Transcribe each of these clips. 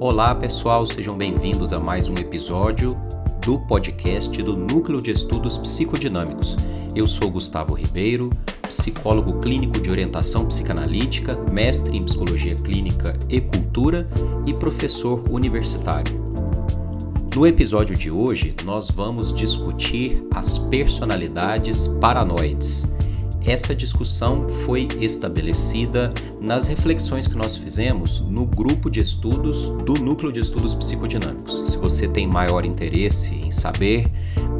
Olá, pessoal, sejam bem-vindos a mais um episódio do podcast do Núcleo de Estudos Psicodinâmicos. Eu sou Gustavo Ribeiro, psicólogo clínico de orientação psicanalítica, mestre em psicologia clínica e cultura e professor universitário. No episódio de hoje, nós vamos discutir as personalidades paranoides essa discussão foi estabelecida nas reflexões que nós fizemos no grupo de estudos do Núcleo de Estudos Psicodinâmicos. Se você tem maior interesse em saber,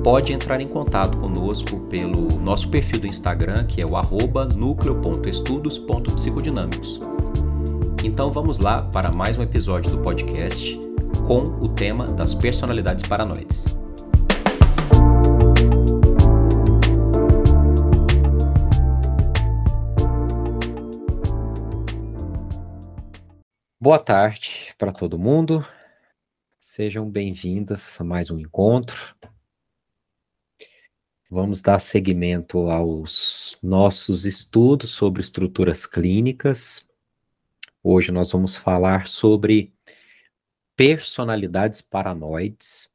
pode entrar em contato conosco pelo nosso perfil do Instagram, que é o núcleo.estudos.psicodinâmicos. Então vamos lá para mais um episódio do podcast com o tema das personalidades paranoides. Boa tarde para todo mundo. Sejam bem-vindas a mais um encontro. Vamos dar seguimento aos nossos estudos sobre estruturas clínicas. Hoje nós vamos falar sobre personalidades paranoides.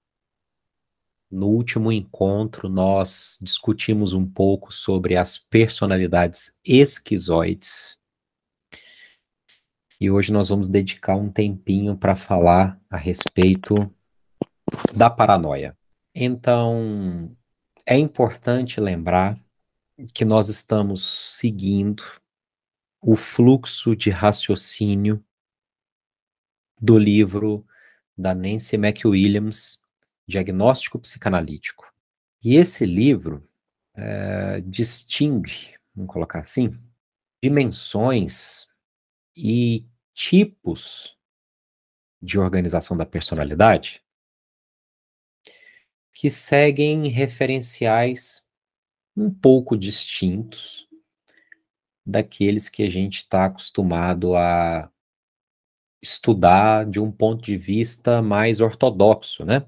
No último encontro, nós discutimos um pouco sobre as personalidades esquizoides. E hoje nós vamos dedicar um tempinho para falar a respeito da paranoia. Então, é importante lembrar que nós estamos seguindo o fluxo de raciocínio do livro da Nancy McWilliams, Diagnóstico Psicanalítico. E esse livro é, distingue, vamos colocar assim, dimensões e tipos de organização da personalidade que seguem referenciais um pouco distintos daqueles que a gente está acostumado a estudar de um ponto de vista mais ortodoxo, né?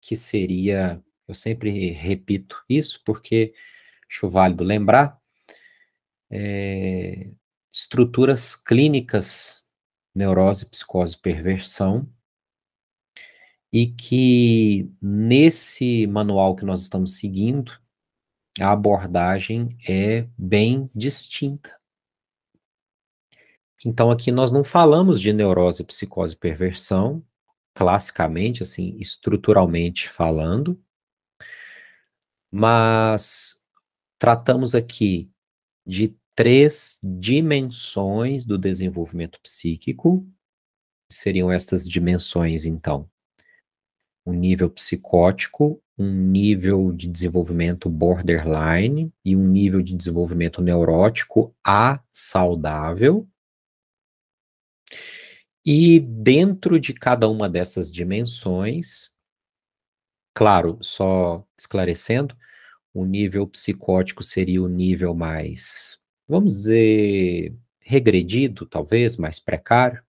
Que seria, eu sempre repito isso porque acho válido lembrar, é, estruturas clínicas, neurose, psicose, perversão, e que nesse manual que nós estamos seguindo, a abordagem é bem distinta. Então aqui nós não falamos de neurose, psicose, perversão, classicamente, assim, estruturalmente falando, mas tratamos aqui de três dimensões do desenvolvimento psíquico. Seriam estas dimensões, então? Um nível psicótico, um nível de desenvolvimento borderline e um nível de desenvolvimento neurótico A saudável. E dentro de cada uma dessas dimensões, claro, só esclarecendo, o nível psicótico seria o nível mais vamos dizer, regredido, talvez, mais precário.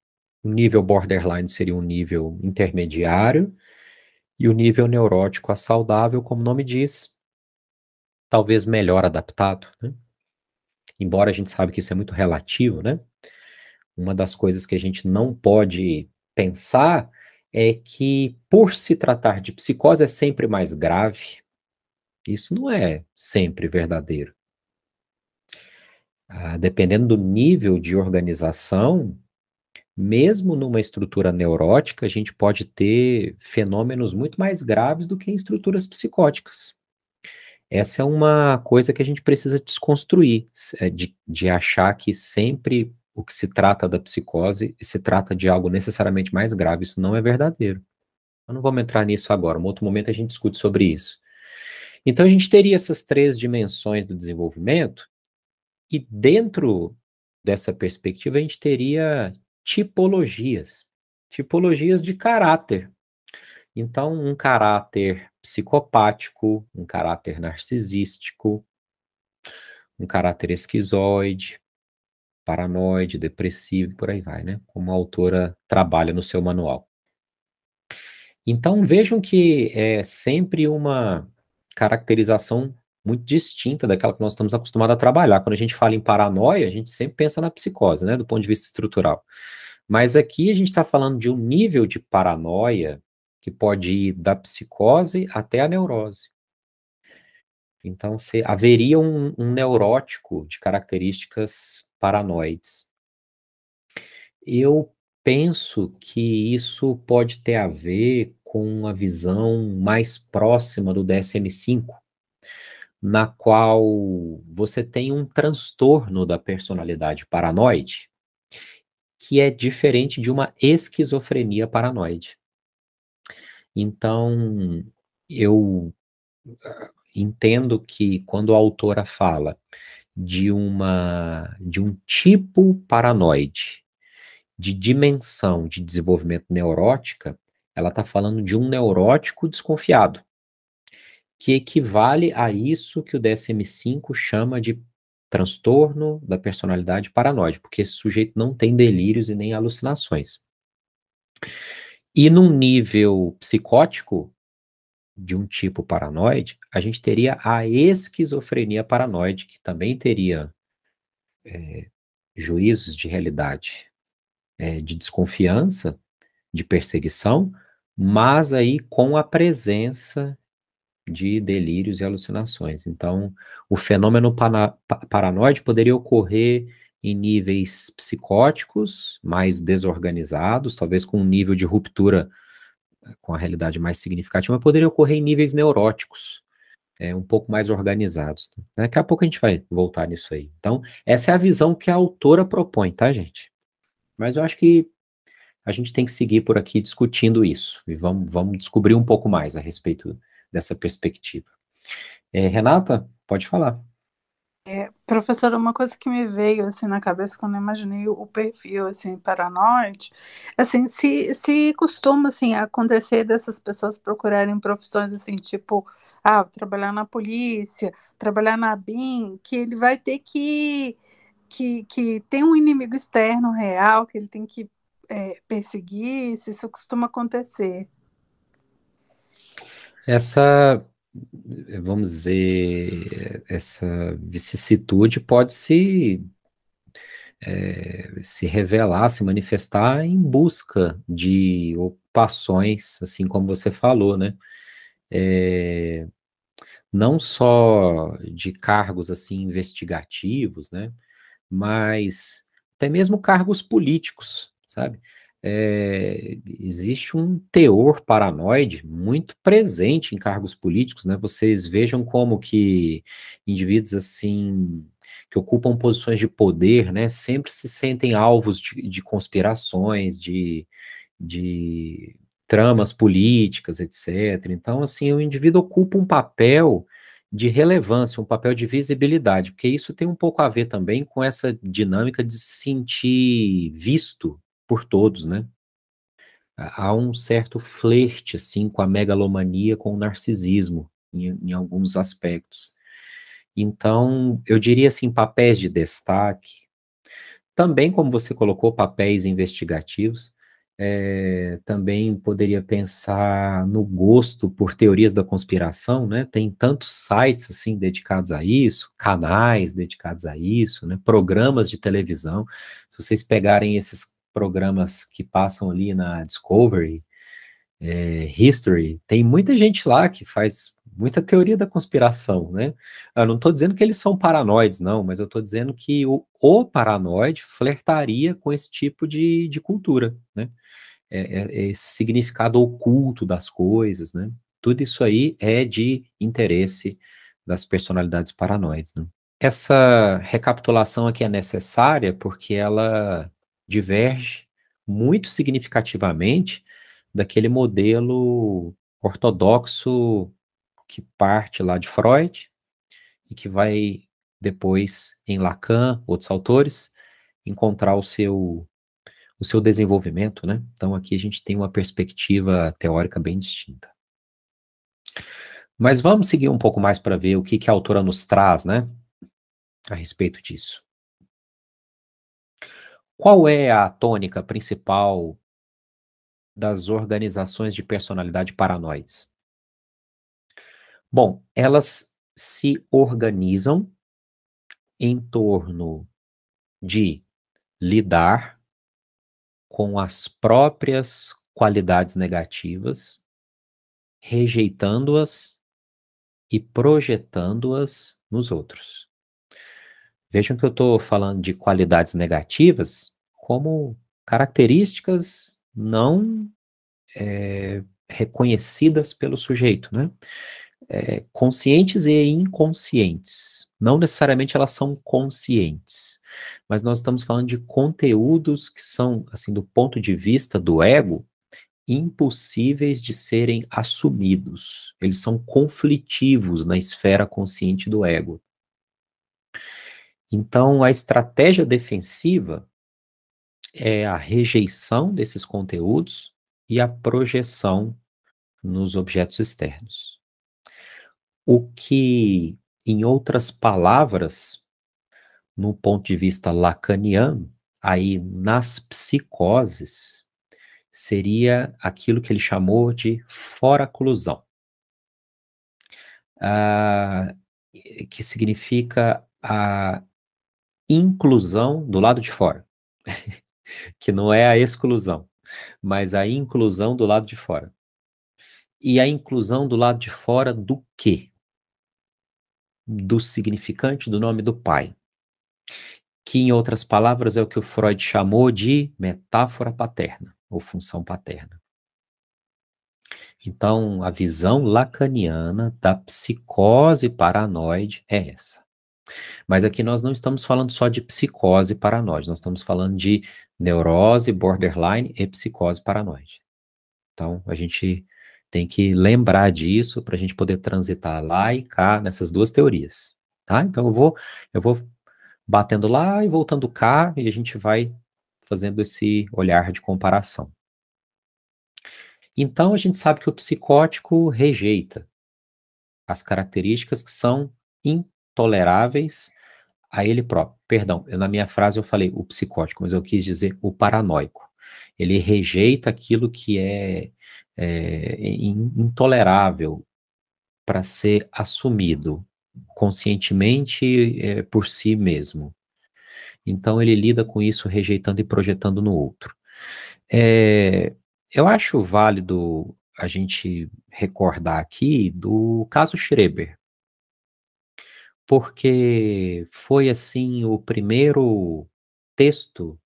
O nível borderline seria um nível intermediário, e o nível neurótico a saudável, como o nome diz, talvez melhor adaptado, né? Embora a gente sabe que isso é muito relativo, né? Uma das coisas que a gente não pode pensar é que, por se tratar de psicose, é sempre mais grave. Isso não é sempre verdadeiro. Ah, dependendo do nível de organização, mesmo numa estrutura neurótica, a gente pode ter fenômenos muito mais graves do que em estruturas psicóticas. Essa é uma coisa que a gente precisa desconstruir, é, de, de achar que sempre o que se trata da psicose se trata de algo necessariamente mais grave. Isso não é verdadeiro. Eu não vamos entrar nisso agora, em outro momento a gente discute sobre isso. Então a gente teria essas três dimensões do desenvolvimento, e dentro dessa perspectiva, a gente teria tipologias, tipologias de caráter. Então, um caráter psicopático, um caráter narcisístico, um caráter esquizoide, paranoide, depressivo, por aí vai, né? Como a autora trabalha no seu manual. Então, vejam que é sempre uma caracterização muito distinta daquela que nós estamos acostumados a trabalhar. Quando a gente fala em paranoia, a gente sempre pensa na psicose, né, do ponto de vista estrutural. Mas aqui a gente está falando de um nível de paranoia que pode ir da psicose até a neurose. Então, se, haveria um, um neurótico de características paranoides. Eu penso que isso pode ter a ver com uma visão mais próxima do DSM-5, na qual você tem um transtorno da personalidade paranoide, que é diferente de uma esquizofrenia paranoide. Então, eu ah, entendo que quando a autora fala de uma de um tipo paranoide de dimensão de desenvolvimento neurótica, ela está falando de um neurótico desconfiado, que equivale a isso que o DSM-5 chama de transtorno da personalidade paranoide, porque esse sujeito não tem delírios e nem alucinações. E num nível psicótico, de um tipo paranoide, a gente teria a esquizofrenia paranoide, que também teria é, juízos de realidade é, de desconfiança, de perseguição, mas aí com a presença de delírios e alucinações. Então, o fenômeno paranoide poderia ocorrer em níveis psicóticos mais desorganizados, talvez com um nível de ruptura eh, com a realidade mais significativa, mas poderia ocorrer em níveis neuróticos, é, um pouco mais organizados. Daqui a pouco a gente vai voltar nisso aí. Então, essa é a visão que a autora propõe, tá, gente? Mas eu acho que a gente tem que seguir por aqui discutindo isso, e vamos, vamos descobrir um pouco mais a respeito dessa perspectiva. É, Renata, pode falar. É, professora, uma coisa que me veio assim na cabeça quando eu imaginei o perfil assim paranoide, assim, se, se costuma assim acontecer dessas pessoas procurarem profissões assim, tipo, ah, trabalhar na polícia, trabalhar na BIM, que ele vai ter que que, que tem um inimigo externo real que ele tem que é, perseguir, se isso costuma acontecer. Essa vamos dizer, essa vicissitude pode se, é, se revelar, se manifestar em busca de ocupações, assim como você falou, né? É, não só de cargos assim investigativos, né? Mas até mesmo cargos políticos, sabe? É, existe um teor paranoide muito presente em cargos políticos, né? Vocês vejam como que indivíduos assim que ocupam posições de poder, né, sempre se sentem alvos de, de conspirações, de, de tramas políticas, etc. Então, assim, o indivíduo ocupa um papel de relevância, um papel de visibilidade, porque isso tem um pouco a ver também com essa dinâmica de se sentir visto por todos, né? Há um certo flerte, assim, com a megalomania, com o narcisismo, em, em alguns aspectos. Então, eu diria assim, papéis de destaque, também, como você colocou, papéis investigativos, é, também poderia pensar no gosto por teorias da conspiração, né? Tem tantos sites assim dedicados a isso, canais dedicados a isso, né? Programas de televisão. Se vocês pegarem esses programas que passam ali na Discovery, é, History, tem muita gente lá que faz muita teoria da conspiração, né? Eu não estou dizendo que eles são paranoides, não, mas eu estou dizendo que o, o paranoide flertaria com esse tipo de, de cultura, né? É, é, é esse significado oculto das coisas, né? Tudo isso aí é de interesse das personalidades paranoides, né? Essa recapitulação aqui é necessária porque ela diverge muito significativamente daquele modelo ortodoxo que parte lá de Freud e que vai depois em Lacan, outros autores, encontrar o seu o seu desenvolvimento, né? Então aqui a gente tem uma perspectiva teórica bem distinta. Mas vamos seguir um pouco mais para ver o que, que a autora nos traz, né? A respeito disso. Qual é a tônica principal das organizações de personalidade paranoides? Bom, elas se organizam em torno de lidar com as próprias qualidades negativas, rejeitando-as e projetando-as nos outros. Vejam que eu estou falando de qualidades negativas como características não é, reconhecidas pelo sujeito, né? É, conscientes e inconscientes. Não necessariamente elas são conscientes, mas nós estamos falando de conteúdos que são, assim, do ponto de vista do ego, impossíveis de serem assumidos. Eles são conflitivos na esfera consciente do ego. Então, a estratégia defensiva é a rejeição desses conteúdos e a projeção nos objetos externos. O que, em outras palavras, no ponto de vista lacaniano, aí nas psicoses, seria aquilo que ele chamou de fora-clusão, ah, que significa a inclusão do lado de fora, que não é a exclusão, mas a inclusão do lado de fora. E a inclusão do lado de fora do quê? Do significante do nome do pai. Que, em outras palavras, é o que o Freud chamou de metáfora paterna, ou função paterna. Então, a visão lacaniana da psicose paranoide é essa. Mas aqui nós não estamos falando só de psicose paranoide, nós estamos falando de neurose, borderline e psicose paranoide. Então, a gente tem que lembrar disso para a gente poder transitar lá e cá nessas duas teorias, tá? Então, eu vou, eu vou batendo lá e voltando cá e a gente vai fazendo esse olhar de comparação. Então, a gente sabe que o psicótico rejeita as características que são toleráveis a ele próprio. Perdão, eu, na minha frase eu falei o psicótico, mas eu quis dizer o paranoico. Ele rejeita aquilo que é, é intolerável para ser assumido conscientemente é, por si mesmo. Então ele lida com isso rejeitando e projetando no outro. É, eu acho válido a gente recordar aqui do caso Schreber porque foi assim o primeiro texto,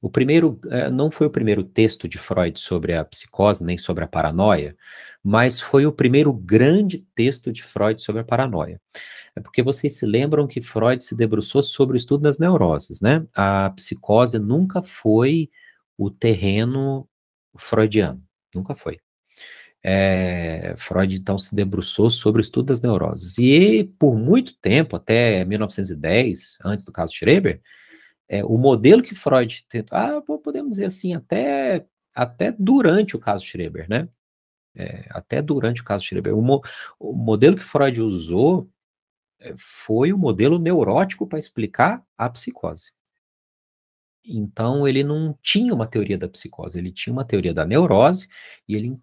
o primeiro, eh, não foi o primeiro texto de Freud sobre a psicose, nem sobre a paranoia, mas foi o primeiro grande texto de Freud sobre a paranoia. É porque vocês se lembram que Freud se debruçou sobre o estudo das neuroses, né? A psicose nunca foi o terreno freudiano, nunca foi é, Freud então se debruçou sobre o estudo das neuroses. E por muito tempo, até 1910, antes do caso Schreber, é, o modelo que Freud tentou, ah, podemos dizer assim, até, até durante o caso Schreber, né? É, até durante o caso Schreber. O, mo, o modelo que Freud usou é, foi o modelo neurótico para explicar a psicose. Então, ele não tinha uma teoria da psicose, ele tinha uma teoria da neurose e ele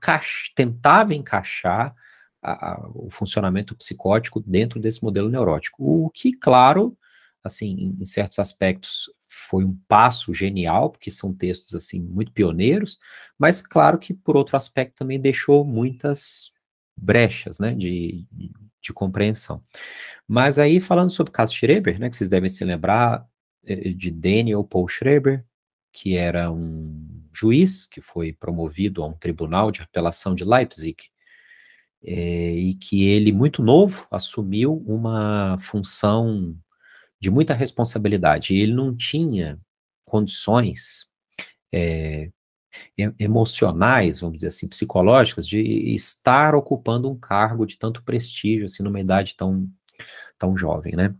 tentava encaixar a, a, o funcionamento psicótico dentro desse modelo neurótico. O que, claro, assim, em, em certos aspectos foi um passo genial, porque são textos assim muito pioneiros, mas claro que por outro aspecto também deixou muitas brechas, né, de, de, compreensão. Mas aí falando sobre o caso Schreber, né, que vocês devem se lembrar, de Daniel Paul Schreber, que era um juiz que foi promovido a um tribunal de apelação de Leipzig, é, e que ele, muito novo, assumiu uma função de muita responsabilidade. Ele não tinha condições é, emocionais, vamos dizer assim, psicológicas, de estar ocupando um cargo de tanto prestígio, assim, numa idade tão, tão jovem, né?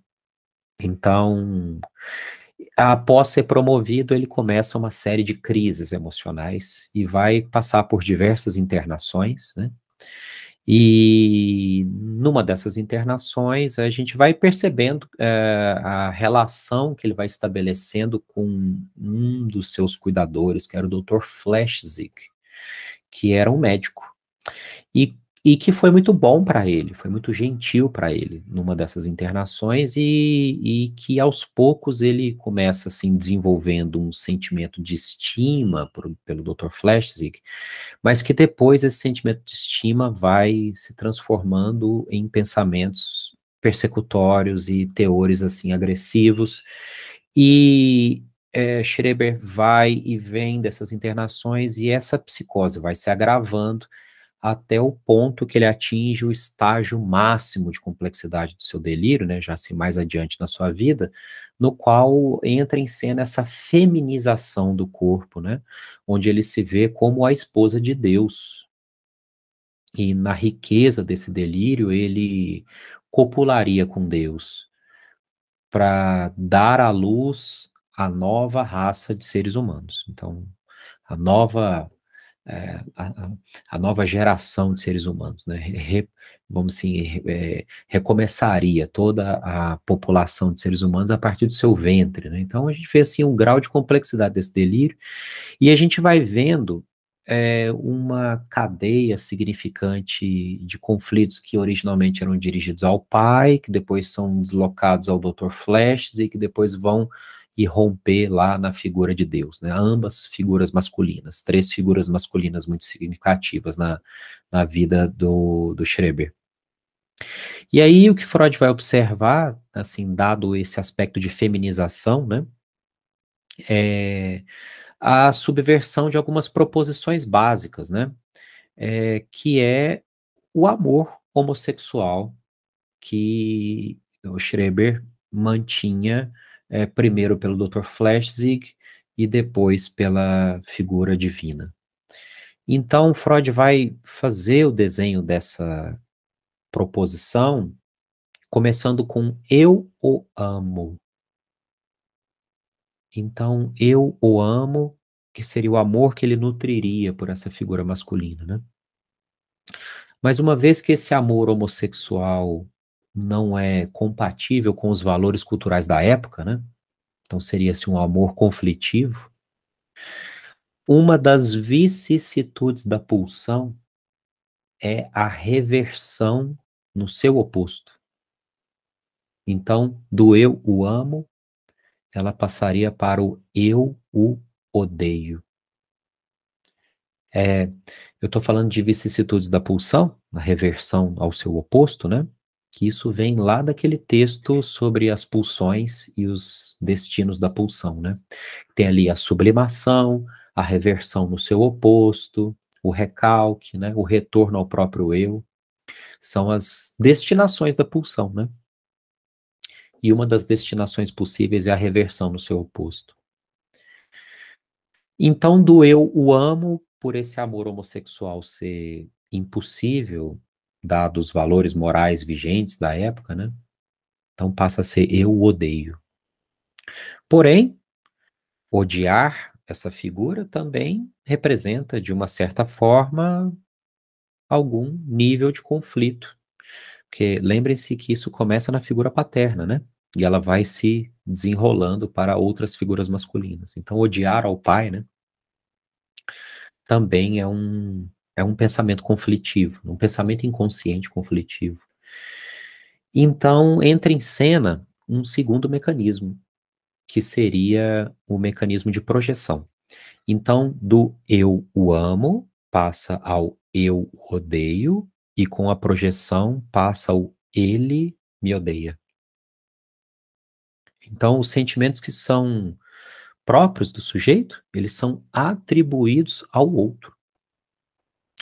Então, após ser promovido, ele começa uma série de crises emocionais e vai passar por diversas internações, né? E numa dessas internações, a gente vai percebendo é, a relação que ele vai estabelecendo com um dos seus cuidadores, que era o Dr. Flashzig, que era um médico. E e que foi muito bom para ele, foi muito gentil para ele numa dessas internações e, e, que aos poucos ele começa assim desenvolvendo um sentimento de estima por, pelo Dr. Flechsig, mas que depois esse sentimento de estima vai se transformando em pensamentos persecutórios e teores assim agressivos e é, Schreber vai e vem dessas internações e essa psicose vai se agravando até o ponto que ele atinge o estágio máximo de complexidade do seu delírio, né, já assim mais adiante na sua vida, no qual entra em cena essa feminização do corpo, né, onde ele se vê como a esposa de Deus. E na riqueza desse delírio, ele copularia com Deus para dar à luz a nova raça de seres humanos. Então, a nova é, a, a, nova geração de seres humanos, né? Re, vamos assim, é, recomeçaria toda a população de seres humanos a partir do seu ventre, né? Então a gente vê assim um grau de complexidade desse delírio e a gente vai vendo é, uma cadeia significante de conflitos que originalmente eram dirigidos ao pai, que depois são deslocados ao Dr. Flash e que depois vão e romper lá na figura de Deus, né? Ambas figuras masculinas, três figuras masculinas muito significativas na, na vida do, do Schreber. E aí o que Freud vai observar, assim, dado esse aspecto de feminização, né? É a subversão de algumas proposições básicas, né? É, que é o amor homossexual que o Schreber mantinha é, primeiro pelo Dr. Flechsig e depois pela figura divina. Então, Freud vai fazer o desenho dessa proposição começando com eu o amo. Então, eu o amo, que seria o amor que ele nutriria por essa figura masculina, né? Mas uma vez que esse amor homossexual não é compatível com os valores culturais da época, né? Então seria assim, um amor conflitivo. Uma das vicissitudes da pulsão é a reversão no seu oposto. Então, do eu o amo, ela passaria para o eu o odeio. É, eu estou falando de vicissitudes da pulsão, a reversão ao seu oposto, né? Que isso vem lá daquele texto sobre as pulsões e os destinos da pulsão, né? Tem ali a sublimação, a reversão no seu oposto, o recalque, né? O retorno ao próprio eu. São as destinações da pulsão, né? E uma das destinações possíveis é a reversão no seu oposto. Então, do eu o amo por esse amor homossexual ser impossível, dados os valores morais vigentes da época, né? Então passa a ser eu odeio. Porém, odiar essa figura também representa, de uma certa forma, algum nível de conflito. Porque lembrem-se que isso começa na figura paterna, né? E ela vai se desenrolando para outras figuras masculinas. Então, odiar ao pai, né? Também é um, é um pensamento conflitivo, um pensamento inconsciente conflitivo. Então, entra em cena um segundo mecanismo, que seria o mecanismo de projeção. Então, do eu o amo, passa ao eu odeio, e com a projeção passa ao ele me odeia. Então, os sentimentos que são próprios do sujeito, eles são atribuídos ao outro.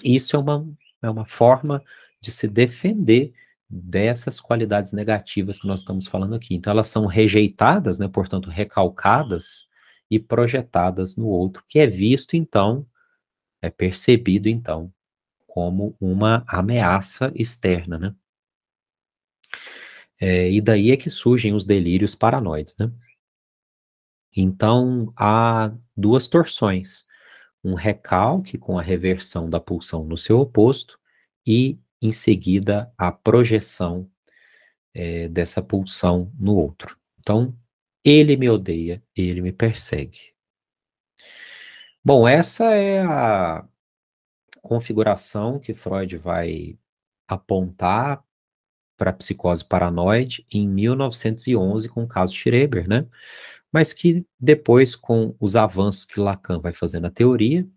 Isso é uma, é uma forma de se defender dessas qualidades negativas que nós estamos falando aqui. Então, elas são rejeitadas, né, portanto, recalcadas e projetadas no outro, que é visto, então, é percebido, então, como uma ameaça externa, né? É, e daí é que surgem os delírios paranoides, né? Então, há duas torções um recalque com a reversão da pulsão no seu oposto e, em seguida, a projeção é, dessa pulsão no outro. Então, ele me odeia, ele me persegue. Bom, essa é a configuração que Freud vai apontar para a psicose paranoide em 1911 com o caso Schreber, né? Mas que depois, com os avanços que Lacan vai fazer na teoria,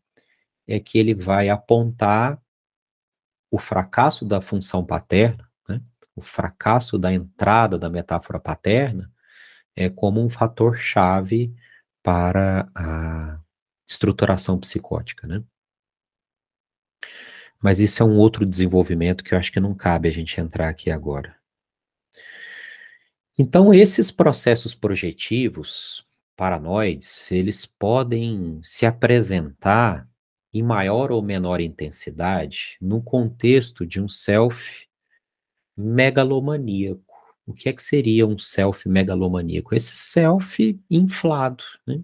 é que ele vai apontar o fracasso da função paterna, né? o fracasso da entrada da metáfora paterna, é como um fator chave para a estruturação psicótica, né? Mas isso é um outro desenvolvimento que eu acho que não cabe a gente entrar aqui agora. Então, esses processos projetivos paranoides, eles podem se apresentar em maior ou menor intensidade no contexto de um self megalomaníaco. O que é que seria um self megalomaníaco? Esse self inflado, né?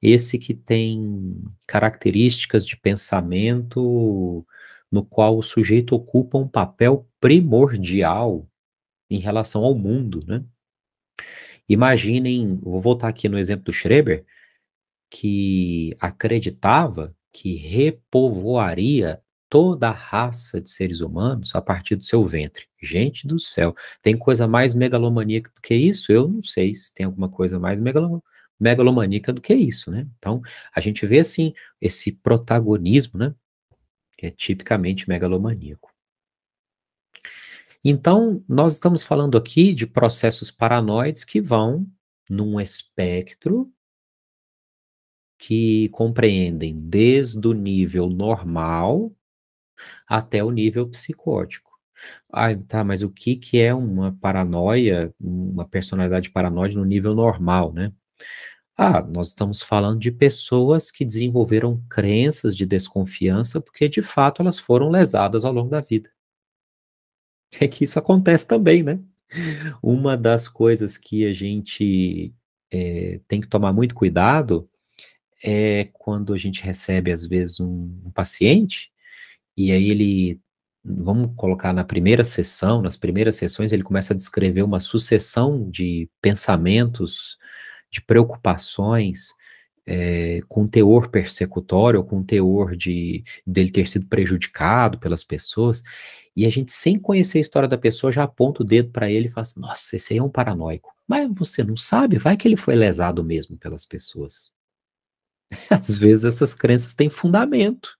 Esse que tem características de pensamento no qual o sujeito ocupa um papel primordial em relação ao mundo, né? Imaginem, vou voltar aqui no exemplo do Schreber, que acreditava que repovoaria toda a raça de seres humanos a partir do seu ventre. Gente do céu, tem coisa mais megalomaníaca do que isso? Eu não sei se tem alguma coisa mais megalomaníaca do que isso, né? Então, a gente vê assim esse protagonismo, né? Que é tipicamente megalomaníaco. Então, nós estamos falando aqui de processos paranoides que vão num espectro que compreendem desde o nível normal até o nível psicótico. Ah, tá, mas o que que é uma paranoia, uma personalidade paranoide no nível normal, né? Ah, nós estamos falando de pessoas que desenvolveram crenças de desconfiança porque de fato elas foram lesadas ao longo da vida. É que isso acontece também, né? Uma das coisas que a gente é, tem que tomar muito cuidado é quando a gente recebe, às vezes, um, um paciente e aí ele, vamos colocar na primeira sessão, nas primeiras sessões, ele começa a descrever uma sucessão de pensamentos, de preocupações, é, com teor persecutório, ou com teor de dele ter sido prejudicado pelas pessoas, e a gente, sem conhecer a história da pessoa, já aponta o dedo para ele e fala assim, nossa, esse aí é um paranoico. Mas você não sabe, vai que ele foi lesado mesmo pelas pessoas. Às vezes essas crenças têm fundamento.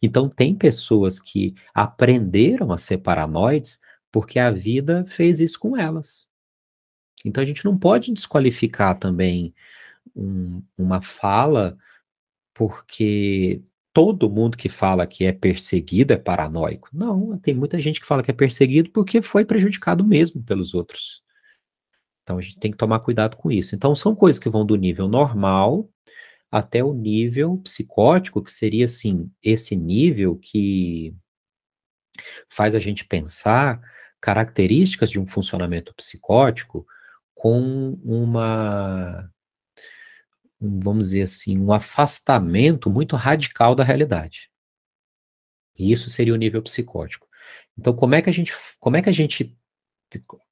Então, tem pessoas que aprenderam a ser paranoides porque a vida fez isso com elas. Então, a gente não pode desqualificar também um, uma fala porque todo mundo que fala que é perseguido é paranoico. Não, tem muita gente que fala que é perseguido porque foi prejudicado mesmo pelos outros. Então, a gente tem que tomar cuidado com isso. Então, são coisas que vão do nível normal até o nível psicótico, que seria assim, esse nível que faz a gente pensar características de um funcionamento psicótico com uma vamos dizer assim, um afastamento muito radical da realidade. E isso seria o nível psicótico. Então, como é que a gente, como é que a gente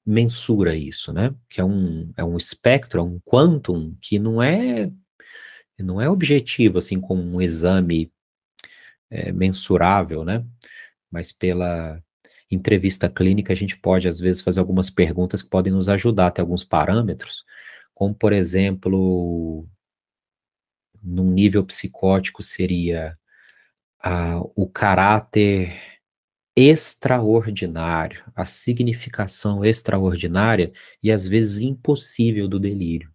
mensura isso, né? Que é um, é um espectro, é um quantum que não é não é objetivo, assim, como um exame é, mensurável, né? Mas pela entrevista clínica a gente pode, às vezes, fazer algumas perguntas que podem nos ajudar a ter alguns parâmetros, como, por exemplo, num nível psicótico seria a, o caráter extraordinário, a significação extraordinária e às vezes impossível do delírio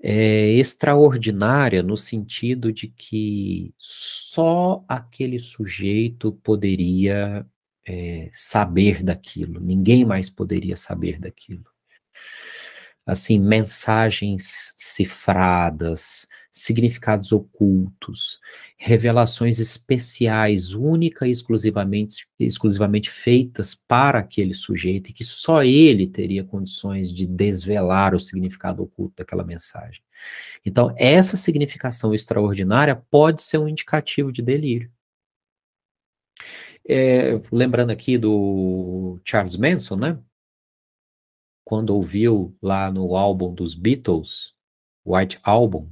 é, extraordinária no sentido de que só aquele sujeito poderia é, saber daquilo, ninguém mais poderia saber daquilo. Assim, mensagens cifradas, significados ocultos, revelações especiais, única e exclusivamente, exclusivamente feitas para aquele sujeito, e que só ele teria condições de desvelar o significado oculto daquela mensagem. Então, essa significação extraordinária pode ser um indicativo de delírio. É, lembrando aqui do Charles Manson, né? Quando ouviu lá no álbum dos Beatles, White Album,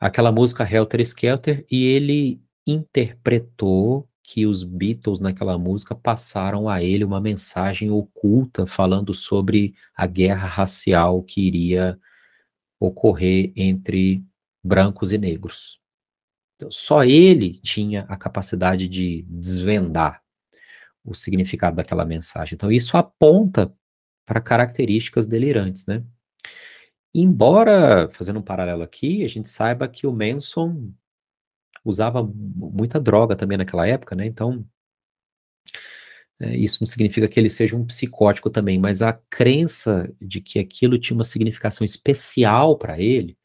aquela música Helter Skelter e ele interpretou que os Beatles naquela música passaram a ele uma mensagem oculta falando sobre a guerra racial que iria ocorrer entre brancos e negros. Então, só ele tinha a capacidade de desvendar o significado daquela mensagem. Então, isso aponta para características delirantes, né? Embora, fazendo um paralelo aqui, a gente saiba que o Manson usava muita droga também naquela época, né? Então, é, isso não significa que ele seja um psicótico também, mas a crença de que aquilo tinha uma significação especial para ele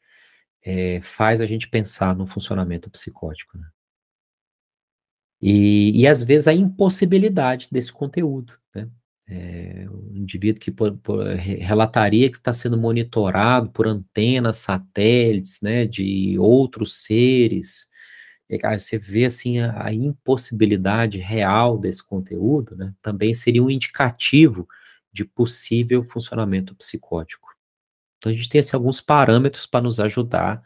é, faz a gente pensar no funcionamento psicótico. Né? E, e às vezes a impossibilidade desse conteúdo. Né? É, um indivíduo que por, por, relataria que está sendo monitorado por antenas, satélites, né, de outros seres, é, você vê assim a, a, impossibilidade real desse conteúdo, né, também seria um indicativo de possível funcionamento psicótico. Então a gente tem assim, alguns parâmetros para nos ajudar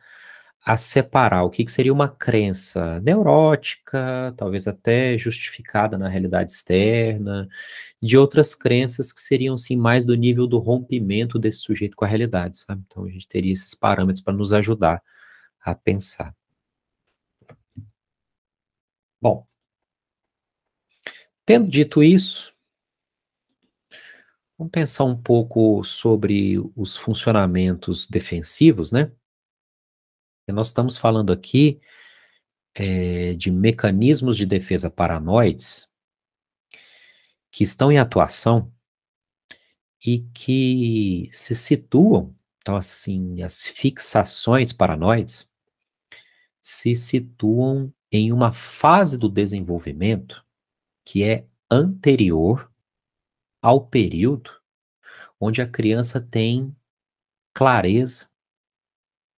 a separar o que, que seria uma crença neurótica, talvez até justificada na realidade externa, de outras crenças que seriam assim mais do nível do rompimento desse sujeito com a realidade, sabe? Então a gente teria esses parâmetros para nos ajudar a pensar. Bom, tendo dito isso, vamos pensar um pouco sobre os funcionamentos defensivos, né? Nós estamos falando aqui é, de mecanismos de defesa paranoides que estão em atuação e que se situam, então assim, as fixações paranoides se situam em uma fase do desenvolvimento que é anterior ao período onde a criança tem clareza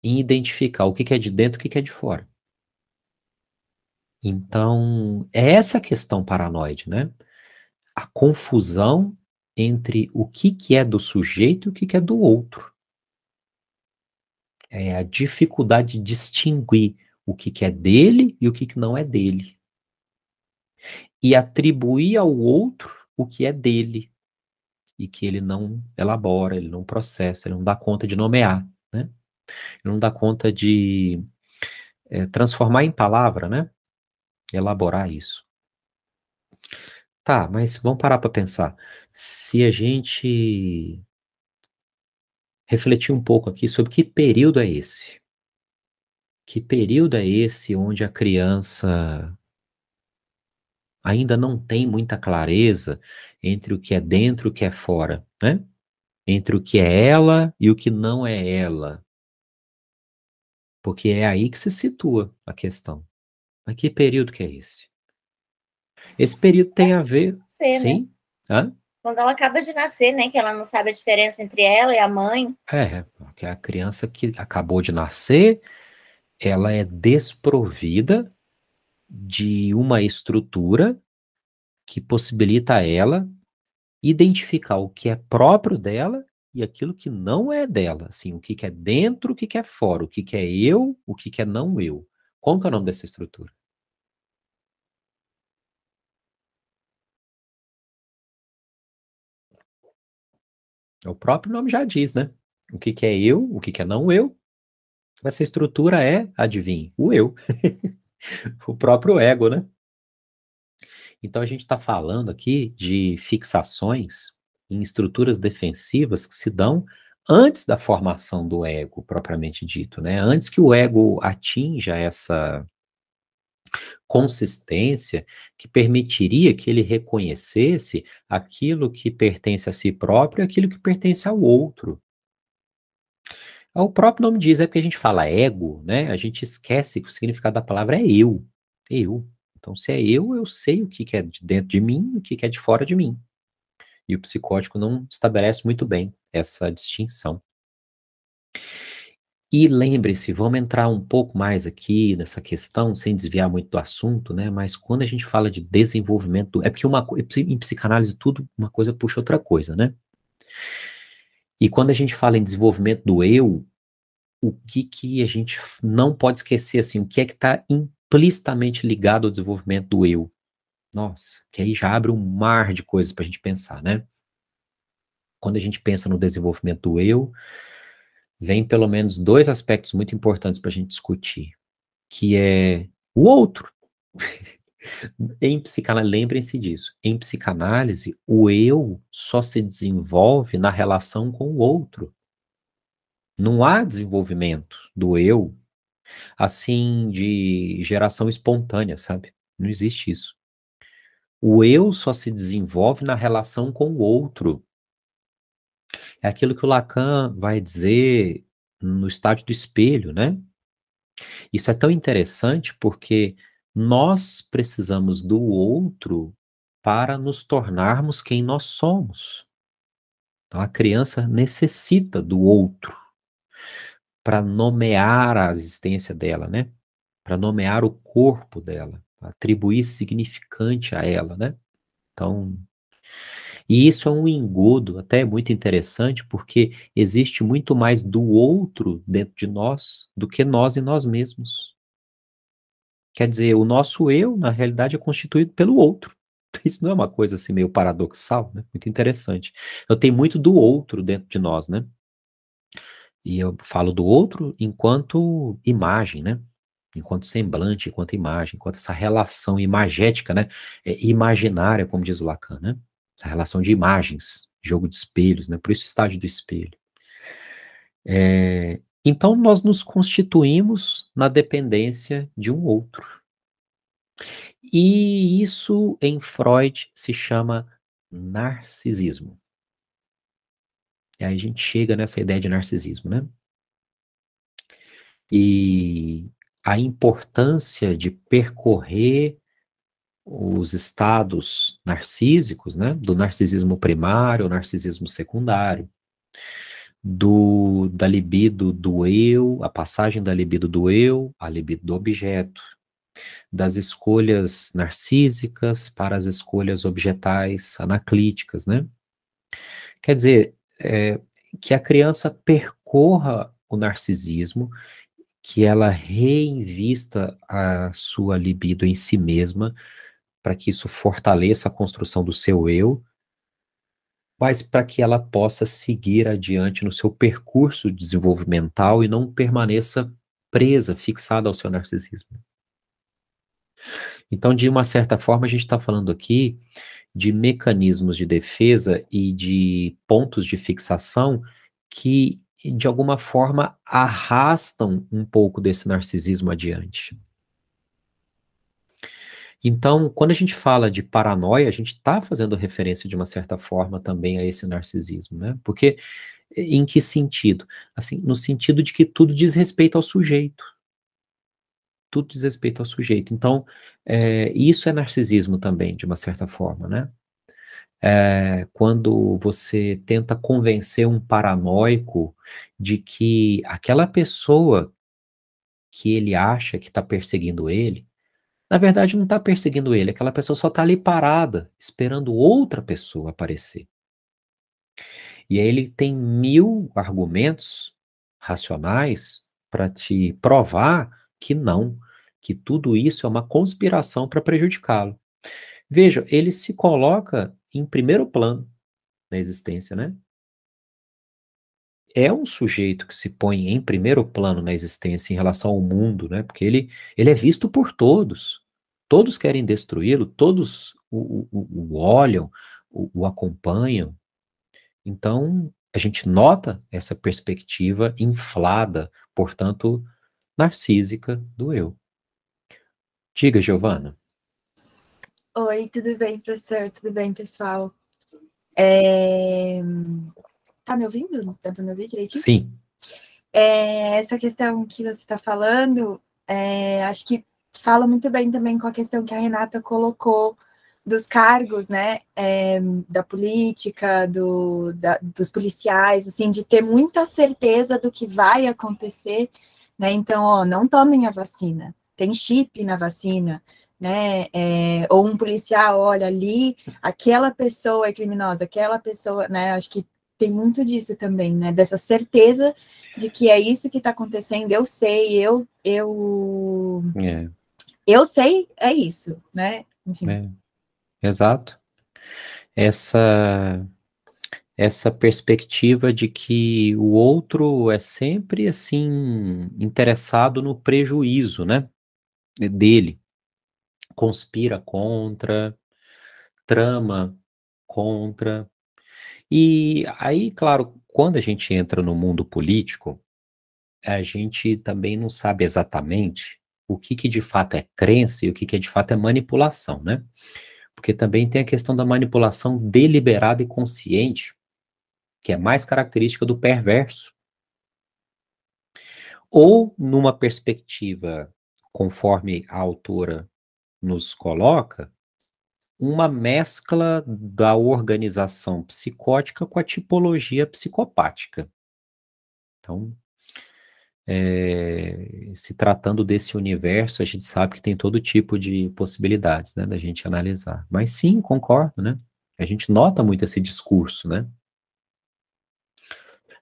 em identificar o que é de dentro e o que é de fora. Então, é essa a questão paranoide, né? A confusão entre o que, que é do sujeito e o que, que é do outro. É a dificuldade de distinguir o que, que é dele e o que, que não é dele. E atribuir ao outro o que é dele e que ele não elabora, ele não processa, ele não dá conta de nomear, não dá conta de é, transformar em palavra, né? Elaborar isso. Tá, mas vamos parar para pensar. Se a gente refletir um pouco aqui sobre que período é esse? Que período é esse onde a criança ainda não tem muita clareza entre o que é dentro e o que é fora, né? Entre o que é ela e o que não é ela. Porque é aí que se situa a questão. Mas que período que é esse? Esse período tem a ver. Ser, né? sim? Né? Hã? Quando ela acaba de nascer, né? Que ela não sabe a diferença entre ela e a mãe. É, porque a criança que acabou de nascer, ela é desprovida de uma estrutura que possibilita a ela identificar o que é próprio dela e aquilo que não é dela, assim, o que, que é dentro, o que, que é fora, o que, que é eu, o que, que é não eu. Como que é o nome dessa estrutura? O próprio nome já diz, né? O que, que é eu, o que, que é não eu, essa estrutura é, adivinhe, o eu. o próprio ego, né? Então a gente está falando aqui de fixações em estruturas defensivas que se dão antes da formação do ego, propriamente dito, né? Antes que o ego atinja essa consistência que permitiria que ele reconhecesse aquilo que pertence a si próprio e aquilo que pertence ao outro. O próprio nome diz, é porque a gente fala ego, né? A gente esquece que o significado da palavra é eu. Eu. Então, se é eu, eu sei o que, é de dentro de mim o que é de fora de mim. E o psicótico não estabelece muito bem essa distinção. E lembre-se, vamos entrar um pouco mais aqui nessa questão, sem desviar muito do assunto, né? Mas quando a gente fala de desenvolvimento, é porque uma, em psicanálise tudo, uma coisa puxa outra coisa, né? E quando a gente fala em desenvolvimento do eu, o que que a gente não pode esquecer, assim, o que é que está implicitamente ligado ao desenvolvimento do eu? Nossa, que aí já abre um mar de coisas para a gente pensar, né? Quando a gente pensa no desenvolvimento do eu, vem pelo menos dois aspectos muito importantes para a gente discutir, que é o outro. em psicanálise, lembrem-se disso. Em psicanálise, o eu só se desenvolve na relação com o outro. Não há desenvolvimento do eu assim de geração espontânea, sabe? Não existe isso. O eu só se desenvolve na relação com o outro. É aquilo que o Lacan vai dizer no estádio do espelho, né? Isso é tão interessante porque nós precisamos do outro para nos tornarmos quem nós somos. Então a criança necessita do outro para nomear a existência dela, né? Para nomear o corpo dela, atribuir significante a ela, né? Então, e isso é um engodo até muito interessante, porque existe muito mais do outro dentro de nós do que nós em nós mesmos. Quer dizer, o nosso eu, na realidade, é constituído pelo outro. Isso não é uma coisa assim meio paradoxal, né? Muito interessante. Então tem muito do outro dentro de nós, né? E eu falo do outro enquanto imagem, né? Enquanto semblante, enquanto imagem, enquanto essa relação imagética, né? É imaginária, como diz o Lacan, né? essa relação de imagens, jogo de espelhos, né? Por isso estágio do espelho. É, então nós nos constituímos na dependência de um outro. E isso em Freud se chama narcisismo. E aí a gente chega nessa ideia de narcisismo, né? E a importância de percorrer os estados narcísicos, né, do narcisismo primário, narcisismo secundário, do da libido do eu, a passagem da libido do eu à libido do objeto, das escolhas narcísicas para as escolhas objetais anaclíticas, né? Quer dizer, é, que a criança percorra o narcisismo, que ela reinvista a sua libido em si mesma, para que isso fortaleça a construção do seu eu, mas para que ela possa seguir adiante no seu percurso desenvolvimental e não permaneça presa, fixada ao seu narcisismo. Então, de uma certa forma, a gente está falando aqui de mecanismos de defesa e de pontos de fixação que, de alguma forma, arrastam um pouco desse narcisismo adiante. Então, quando a gente fala de paranoia, a gente está fazendo referência de uma certa forma também a esse narcisismo, né? Porque em que sentido? Assim, no sentido de que tudo diz respeito ao sujeito. Tudo diz respeito ao sujeito. Então, é, isso é narcisismo também, de uma certa forma, né? É, quando você tenta convencer um paranoico de que aquela pessoa que ele acha que está perseguindo ele na verdade, não está perseguindo ele, aquela pessoa só está ali parada, esperando outra pessoa aparecer. E aí ele tem mil argumentos racionais para te provar que não, que tudo isso é uma conspiração para prejudicá-lo. Veja, ele se coloca em primeiro plano na existência, né? é um sujeito que se põe em primeiro plano na existência em relação ao mundo, né? Porque ele, ele é visto por todos. Todos querem destruí-lo, todos o, o, o olham, o, o acompanham. Então, a gente nota essa perspectiva inflada, portanto, narcísica do eu. Diga, Giovana. Oi, tudo bem, professor? Tudo bem, pessoal? É... Tá me ouvindo? Dá para me ouvir direitinho? Sim. É, essa questão que você está falando, é, acho que fala muito bem também com a questão que a Renata colocou dos cargos, né, é, da política, do, da, dos policiais, assim, de ter muita certeza do que vai acontecer, né, então, ó, não tomem a vacina, tem chip na vacina, né, é, ou um policial, olha ali, aquela pessoa é criminosa, aquela pessoa, né, acho que tem muito disso também, né? Dessa certeza de que é isso que está acontecendo, eu sei, eu, eu, é. eu sei, é isso, né? Enfim. É. exato. Essa essa perspectiva de que o outro é sempre assim interessado no prejuízo, né, dele. Conspira contra, trama contra. E aí, claro, quando a gente entra no mundo político, a gente também não sabe exatamente o que, que de fato é crença e o que, que de fato é manipulação, né? Porque também tem a questão da manipulação deliberada e consciente, que é mais característica do perverso. Ou numa perspectiva, conforme a autora nos coloca, uma mescla da organização psicótica com a tipologia psicopática. Então, é, se tratando desse universo, a gente sabe que tem todo tipo de possibilidades, né, da gente analisar. Mas sim, concordo, né? A gente nota muito esse discurso, né?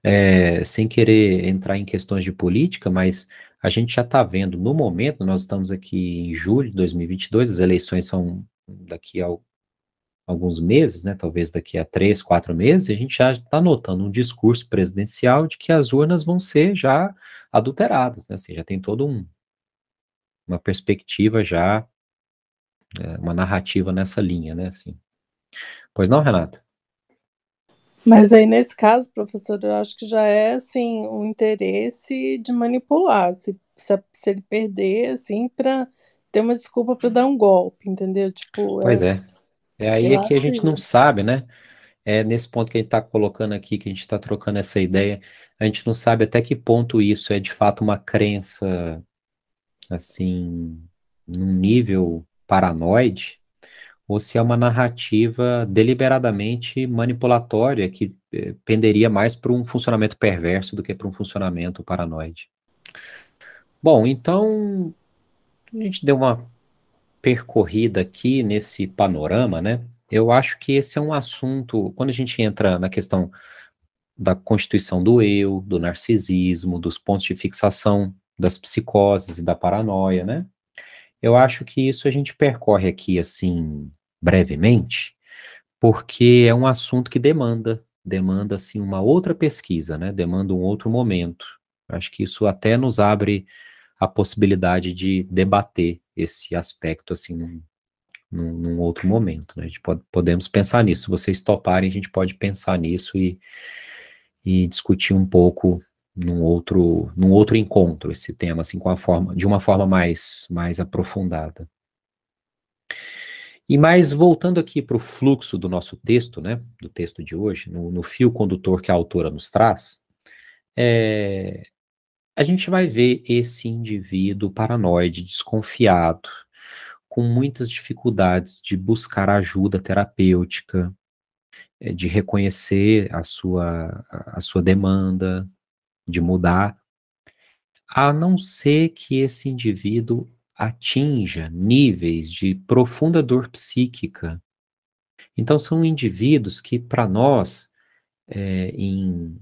É, sem querer entrar em questões de política, mas a gente já está vendo no momento, nós estamos aqui em julho de 2022, as eleições são daqui a alguns meses, né, talvez daqui a três, quatro meses, a gente já está notando um discurso presidencial de que as urnas vão ser já adulteradas, né, assim, já tem todo um, uma perspectiva já, é, uma narrativa nessa linha, né, assim. Pois não, Renata? Mas aí, nesse caso, professor, eu acho que já é, assim, um interesse de manipular, se, se, se ele perder, assim, para ter uma desculpa para dar um golpe, entendeu? Tipo, Pois é, é. É aí é que a gente não sabe, né? É nesse ponto que a gente está colocando aqui, que a gente está trocando essa ideia, a gente não sabe até que ponto isso é de fato uma crença, assim, num nível paranoide, ou se é uma narrativa deliberadamente manipulatória que eh, penderia mais para um funcionamento perverso do que para um funcionamento paranoide. Bom, então a gente deu uma percorrida aqui nesse panorama, né? Eu acho que esse é um assunto, quando a gente entra na questão da constituição do eu, do narcisismo, dos pontos de fixação das psicoses e da paranoia, né? Eu acho que isso a gente percorre aqui assim brevemente, porque é um assunto que demanda, demanda assim uma outra pesquisa, né? Demanda um outro momento. Acho que isso até nos abre a possibilidade de debater esse aspecto assim num, num, outro momento. Né? A gente pode, podemos pensar nisso. Se vocês toparem, a gente pode pensar nisso e, e discutir um pouco num outro, num outro encontro esse tema, assim, com a forma, de uma forma mais, mais aprofundada. E mais voltando aqui para o fluxo do nosso texto, né, do texto de hoje, no, no fio condutor que a autora nos traz, é, a gente vai ver esse indivíduo paranoide, desconfiado, com muitas dificuldades de buscar ajuda terapêutica, eh, de reconhecer a sua, a sua demanda, de mudar, a não ser que esse indivíduo atinja níveis de profunda dor psíquica. Então, são indivíduos que, para nós, é, em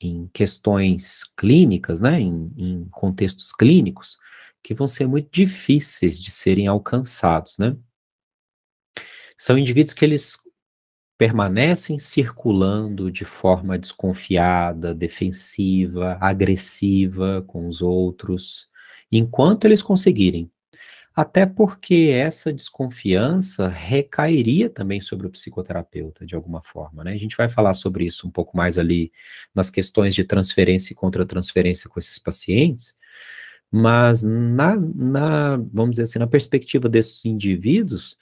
em questões clínicas, né, em, em contextos clínicos, que vão ser muito difíceis de serem alcançados, né? São indivíduos que eles permanecem circulando de forma desconfiada, defensiva, agressiva com os outros, enquanto eles conseguirem até porque essa desconfiança recairia também sobre o psicoterapeuta, de alguma forma, né? A gente vai falar sobre isso um pouco mais ali nas questões de transferência e contra-transferência com esses pacientes, mas na, na, vamos dizer assim, na perspectiva desses indivíduos,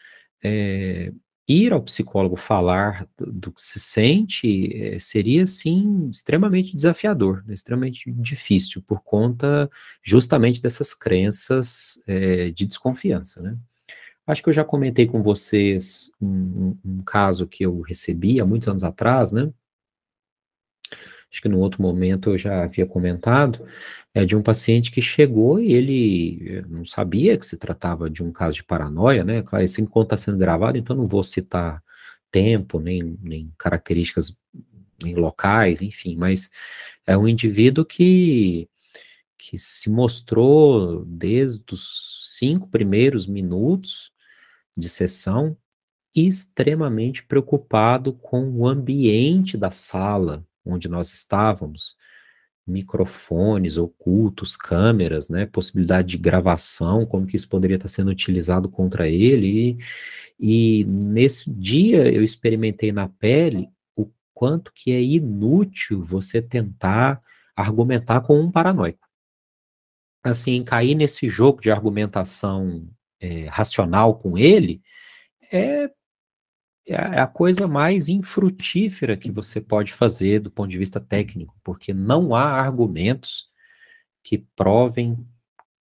é, ir ao psicólogo falar do, que se sente é, seria, sim, extremamente desafiador, né, extremamente difícil, por conta justamente dessas crenças é, de desconfiança, né? Acho que eu já comentei com vocês um, um, um caso que eu recebi há muitos anos atrás, né? Acho que no outro momento eu já havia comentado, é de um paciente que chegou e ele eh, não sabia que se tratava de um caso de paranoia, né? Claro, esse encontro está sendo gravado, então não vou citar tempo, nem, nem características, nem locais, enfim, mas é um indivíduo que, que se mostrou desde os cinco primeiros minutos de sessão extremamente preocupado com o ambiente da sala onde nós estávamos, microfones ocultos, câmeras, né, possibilidade de gravação, como que isso poderia estar sendo utilizado contra ele, e, e nesse dia eu experimentei na pele o quanto que é inútil você tentar argumentar com um paranoico. Assim, cair nesse jogo de argumentação é, racional com ele é é, é a coisa mais infrutífera que você pode fazer do ponto de vista técnico, porque não há argumentos que provem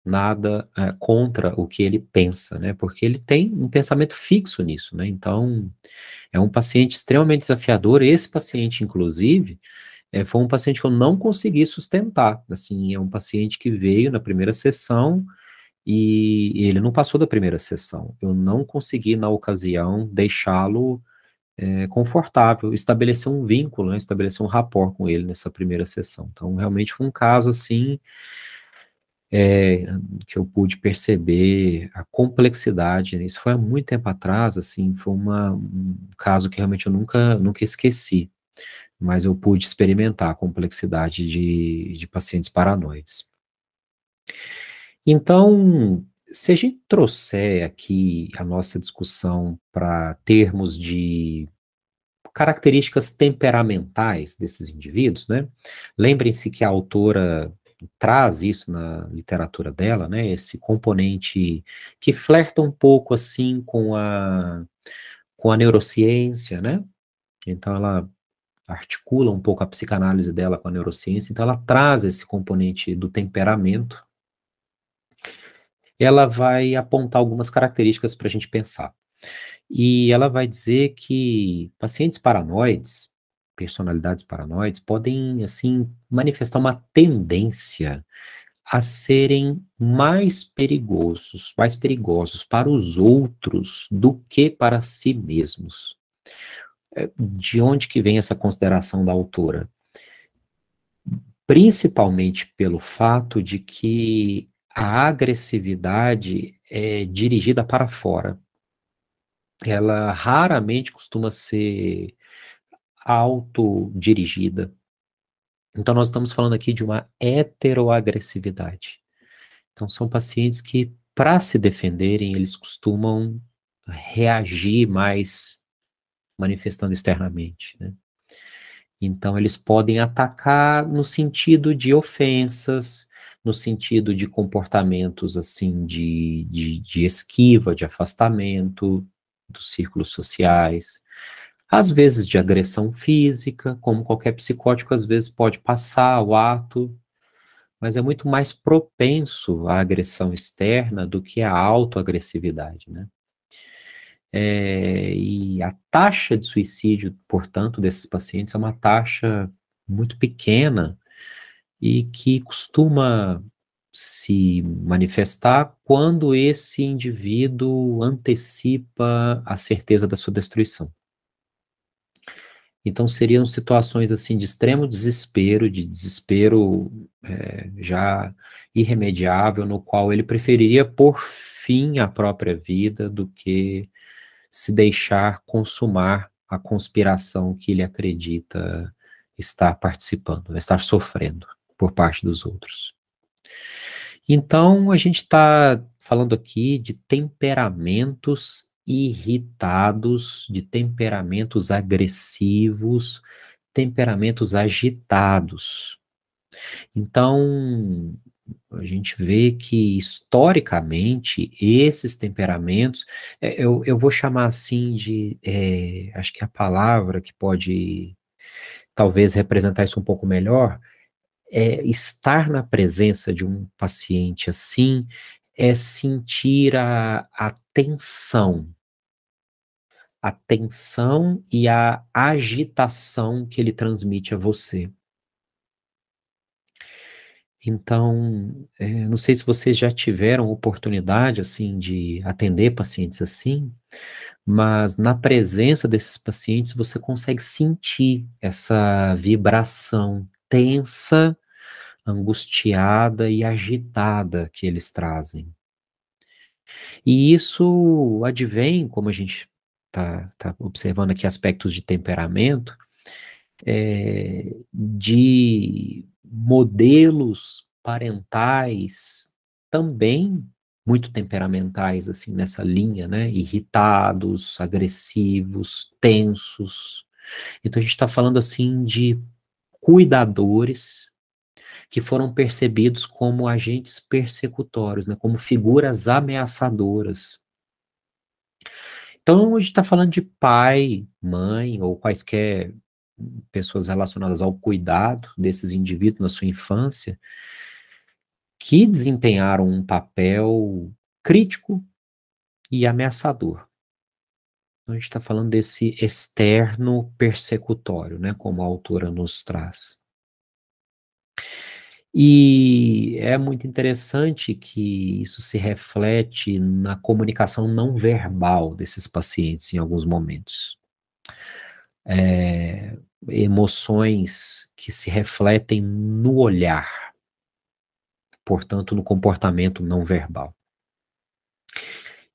nada é, contra o que ele pensa, né? Porque ele tem um pensamento fixo nisso, né? Então, é um paciente extremamente desafiador. Esse paciente, inclusive, é, foi um paciente que eu não consegui sustentar. Assim, é um paciente que veio na primeira sessão e ele não passou da primeira sessão. Eu não consegui, na ocasião, deixá-lo é, confortável, estabelecer um vínculo, né, estabelecer um rapport com ele nessa primeira sessão. Então, realmente foi um caso, assim, é, que eu pude perceber a complexidade, né? isso foi há muito tempo atrás, assim, foi uma, um caso que realmente eu nunca, nunca esqueci, mas eu pude experimentar a complexidade de, de pacientes paranoides. Então, se a gente trouxer aqui a nossa discussão para termos de características temperamentais desses indivíduos, né? Lembrem-se que a autora traz isso na literatura dela, né? Esse componente que flerta um pouco assim com a com a neurociência, né? Então ela articula um pouco a psicanálise dela com a neurociência, então ela traz esse componente do temperamento ela vai apontar algumas características para a gente pensar. E ela vai dizer que pacientes paranoides, personalidades paranoides, podem, assim, manifestar uma tendência a serem mais perigosos, mais perigosos para os outros do que para si mesmos. É, de onde que vem essa consideração da autora? Principalmente pelo fato de que a agressividade é dirigida para fora. Ela raramente costuma ser autodirigida. Então, nós estamos falando aqui de uma heteroagressividade. Então, são pacientes que, para se defenderem, eles costumam reagir mais manifestando externamente. Né? Então, eles podem atacar no sentido de ofensas, no sentido de comportamentos assim de, de, de esquiva, de afastamento dos círculos sociais, às vezes de agressão física, como qualquer psicótico às vezes pode passar o ato, mas é muito mais propenso à agressão externa do que à autoagressividade, né? É, e a taxa de suicídio, portanto, desses pacientes é uma taxa muito pequena e que costuma se manifestar quando esse indivíduo antecipa a certeza da sua destruição. Então seriam situações assim de extremo desespero, de desespero é, já irremediável, no qual ele preferiria pôr fim à própria vida do que se deixar consumar a conspiração que ele acredita estar participando, estar sofrendo por parte dos outros. Então, a gente está falando aqui de temperamentos irritados, de temperamentos agressivos, temperamentos agitados. Então, a gente vê que historicamente esses temperamentos, é, eu, eu vou chamar assim de, é, acho que a palavra que pode talvez representar isso um pouco melhor é, estar na presença de um paciente assim é sentir a, a tensão, a tensão e a agitação que ele transmite a você. Então, é, não sei se vocês já tiveram oportunidade, assim, de atender pacientes assim, mas na presença desses pacientes você consegue sentir essa vibração tensa angustiada e agitada que eles trazem. E isso advém, como a gente tá, tá observando aqui aspectos de temperamento, é, de modelos parentais também muito temperamentais, assim, nessa linha, né? Irritados, agressivos, tensos. Então a gente está falando, assim, de cuidadores que foram percebidos como agentes persecutórios, né? Como figuras ameaçadoras. Então a gente está falando de pai, mãe ou quaisquer pessoas relacionadas ao cuidado desses indivíduos na sua infância, que desempenharam um papel crítico e ameaçador. A gente está falando desse externo persecutório, né, como a autora nos traz. E é muito interessante que isso se reflete na comunicação não verbal desses pacientes em alguns momentos. É, emoções que se refletem no olhar, portanto, no comportamento não verbal.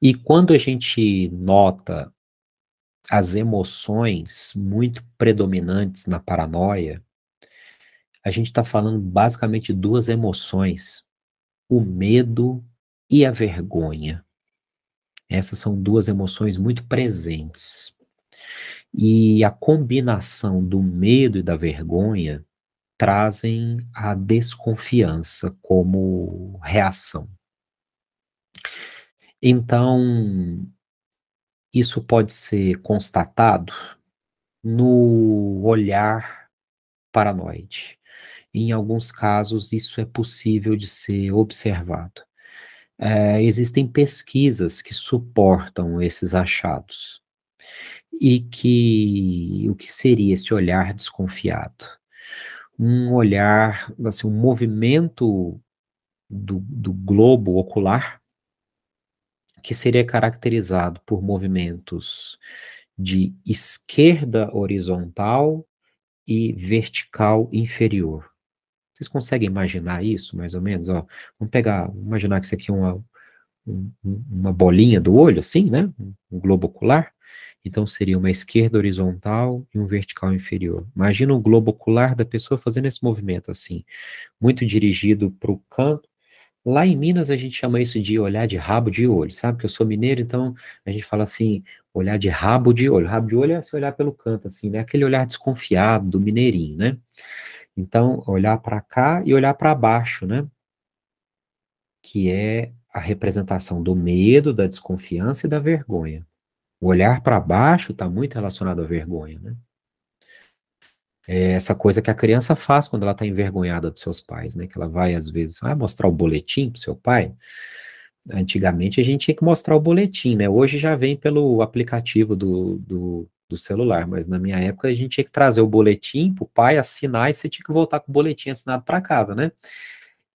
E quando a gente nota as emoções muito predominantes na paranoia, a gente está falando basicamente duas emoções: o medo e a vergonha. Essas são duas emoções muito presentes. E a combinação do medo e da vergonha trazem a desconfiança como reação. Então, isso pode ser constatado no olhar paranoide. Em alguns casos, isso é possível de ser observado. É, existem pesquisas que suportam esses achados. E que o que seria esse olhar desconfiado? um olhar, assim, um movimento do, do globo ocular que seria caracterizado por movimentos de esquerda horizontal e vertical inferior. Vocês conseguem imaginar isso, mais ou menos? Ó, vamos pegar, imaginar que isso aqui é uma, um, uma bolinha do olho, assim, né? Um globo ocular. Então seria uma esquerda horizontal e um vertical inferior. Imagina o globo ocular da pessoa fazendo esse movimento assim, muito dirigido para o canto. Lá em Minas a gente chama isso de olhar de rabo de olho, sabe? Que eu sou mineiro, então a gente fala assim, olhar de rabo de olho. Rabo de olho é se olhar pelo canto, assim, né? Aquele olhar desconfiado do mineirinho, né? Então, olhar para cá e olhar para baixo, né? Que é a representação do medo, da desconfiança e da vergonha. O olhar para baixo está muito relacionado à vergonha, né? É essa coisa que a criança faz quando ela está envergonhada dos seus pais, né? Que ela vai, às vezes, vai mostrar o boletim para seu pai. Antigamente a gente tinha que mostrar o boletim, né? Hoje já vem pelo aplicativo do, do, do celular, mas na minha época a gente tinha que trazer o boletim para o pai assinar e você tinha que voltar com o boletim assinado para casa, né?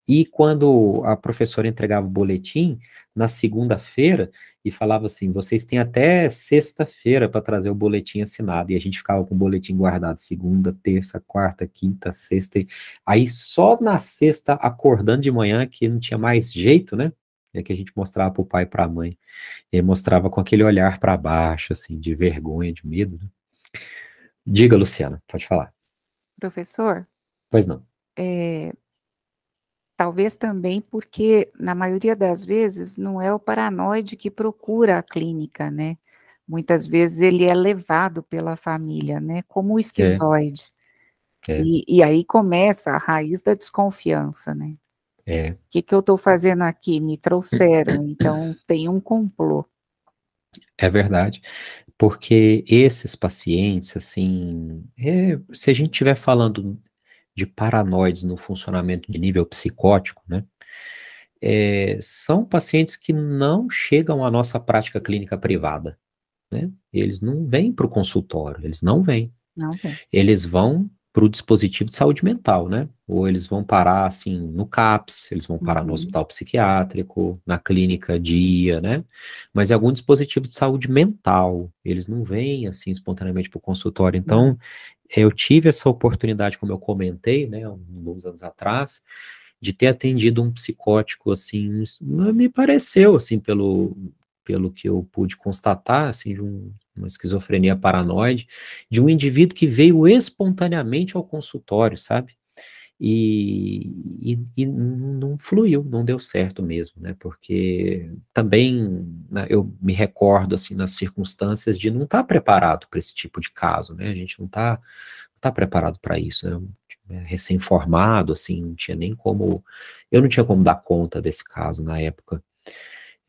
E quando a professora entregava o boletim, na segunda-feira, e falava assim: vocês têm até sexta-feira para trazer o boletim assinado. E a gente ficava com o boletim guardado segunda, terça, quarta, quinta, sexta. Aí só na sexta, acordando de manhã, que não tinha mais jeito, né? É que a gente mostrava para o pai e para a mãe. E mostrava com aquele olhar para baixo, assim, de vergonha, de medo. Né? Diga, Luciana, pode falar. Professor? Pois não. É, Talvez também porque, na maioria das vezes, não é o paranoide que procura a clínica, né? Muitas vezes ele é levado pela família, né? Como o é. esquizoide. É. É. E, e, aí começa a raiz da desconfiança, né? É. O que, que eu estou fazendo aqui? Me trouxeram, então tem um complô. É verdade, porque esses pacientes, assim, é, se a gente estiver falando de paranoides no funcionamento de nível psicótico, né? É, são pacientes que não chegam à nossa prática clínica privada, né? Eles não vêm para o consultório, eles não vêm. Não vem. Eles vão para o dispositivo de saúde mental, né? Ou eles vão parar, assim, no CAPS, eles vão parar uhum. no hospital psiquiátrico, na clínica dia, né? Mas é algum dispositivo de saúde mental, eles não vêm, assim, espontaneamente para o consultório. Então, uhum eu tive essa oportunidade, como eu comentei, né, alguns anos atrás, de ter atendido um psicótico, assim, me pareceu, assim, pelo, pelo que eu pude constatar, assim, de um, uma esquizofrenia paranoide, de um indivíduo que veio espontaneamente ao consultório, sabe? E, e, e, não fluiu, não deu certo mesmo, né? Porque também né, eu me recordo assim nas circunstâncias de não estar tá preparado para esse tipo de caso, né? A gente não está tá preparado para isso, né? É, recém-formado, assim, não tinha nem como, eu não tinha como dar conta desse caso na época.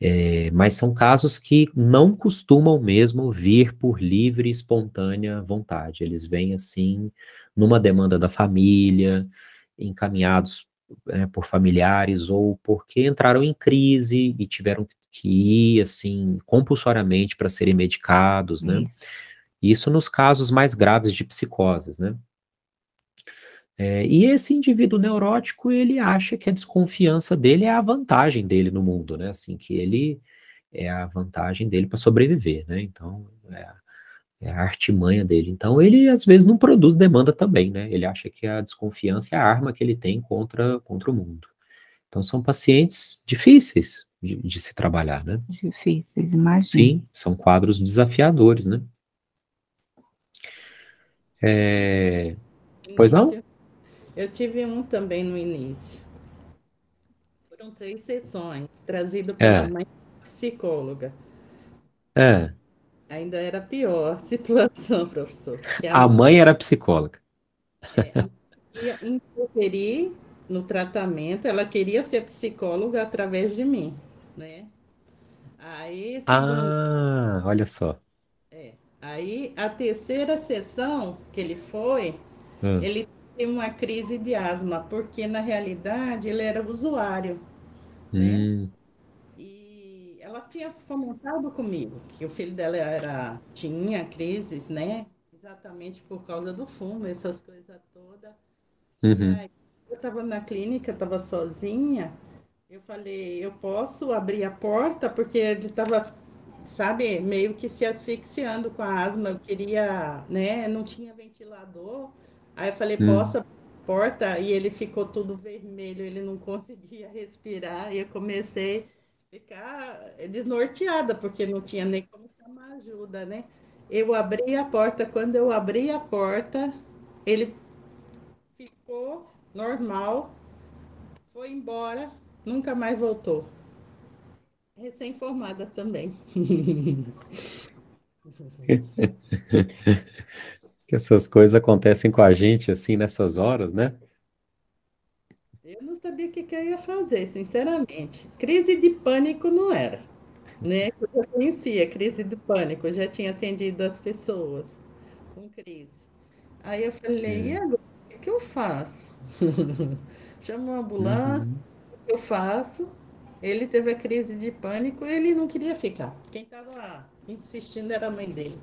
É, mas são casos que não costumam mesmo vir por livre e espontânea vontade. Eles vêm assim numa demanda da família, encaminhados é, por familiares ou porque entraram em crise e tiveram que ir assim compulsoriamente para serem medicados, né? Isso. Isso nos casos mais graves de psicoses, né? É, e esse indivíduo neurótico, ele acha que a desconfiança dele é a vantagem dele no mundo, né? Assim, que ele é a vantagem dele para sobreviver, né? Então, é a, é a artimanha dele. Então, ele às vezes não produz demanda também, né? Ele acha que a desconfiança é a arma que ele tem contra, contra o mundo. Então, são pacientes difíceis de, de se trabalhar, né? Difíceis, imagina. Sim, são quadros desafiadores, né? É... Pois não? Eu tive um também no início. Foram três sessões, trazido pela é. mãe psicóloga. É. Ainda era pior a situação, professor. A, a, mãe era psicóloga. É, ia interferir no tratamento, ela queria ser psicóloga através de mim, né? Aí, segundo... Ah, olha só. É, aí a terceira sessão que ele foi, hum. ele teve uma crise de asma, porque na realidade ele era usuário. Né? Hum. Né? E ela tinha comentado comigo que o filho dela era, tinha crises, né? Exatamente por causa do fumo, essas coisas todas. Uhum. eu estava na clínica, estava sozinha. Eu falei, eu posso abrir a porta, porque ele estava, sabe, meio que se asfixiando com a asma. Eu queria, né? Não tinha ventilador. Aí eu falei, hum. possa porta e ele ficou tudo vermelho, ele não conseguia respirar e eu comecei a ficar desnorteada porque não tinha nem como chamar ajuda, né? Eu abri a porta, quando eu abri a porta, ele ficou normal, foi embora, nunca mais voltou. Recém-formada também. que essas coisas acontecem com a gente assim nessas horas, né? Eu não sabia o que, que eu ia fazer, sinceramente. Crise de pânico não era, né? Eu já conhecia crise de pânico, eu já tinha atendido as pessoas com crise. Aí eu falei, é. e agora, o que eu faço? Chamo uma ambulância, uhum. o que eu faço? Ele teve a crise de pânico, ele não queria ficar. Quem estava insistindo era a mãe dele.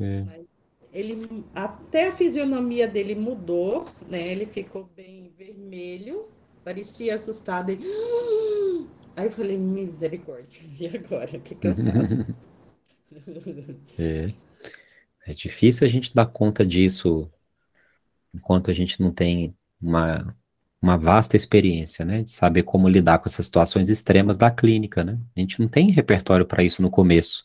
É. Mas ele até a fisionomia dele mudou, né? Ele ficou bem vermelho, parecia assustado. Ele... Aí eu falei, misericórdia, e agora? O que, que eu faço? é. é difícil a gente dar conta disso enquanto a gente não tem uma, uma vasta experiência, né? De saber como lidar com essas situações extremas da clínica, né? A gente não tem repertório para isso no começo.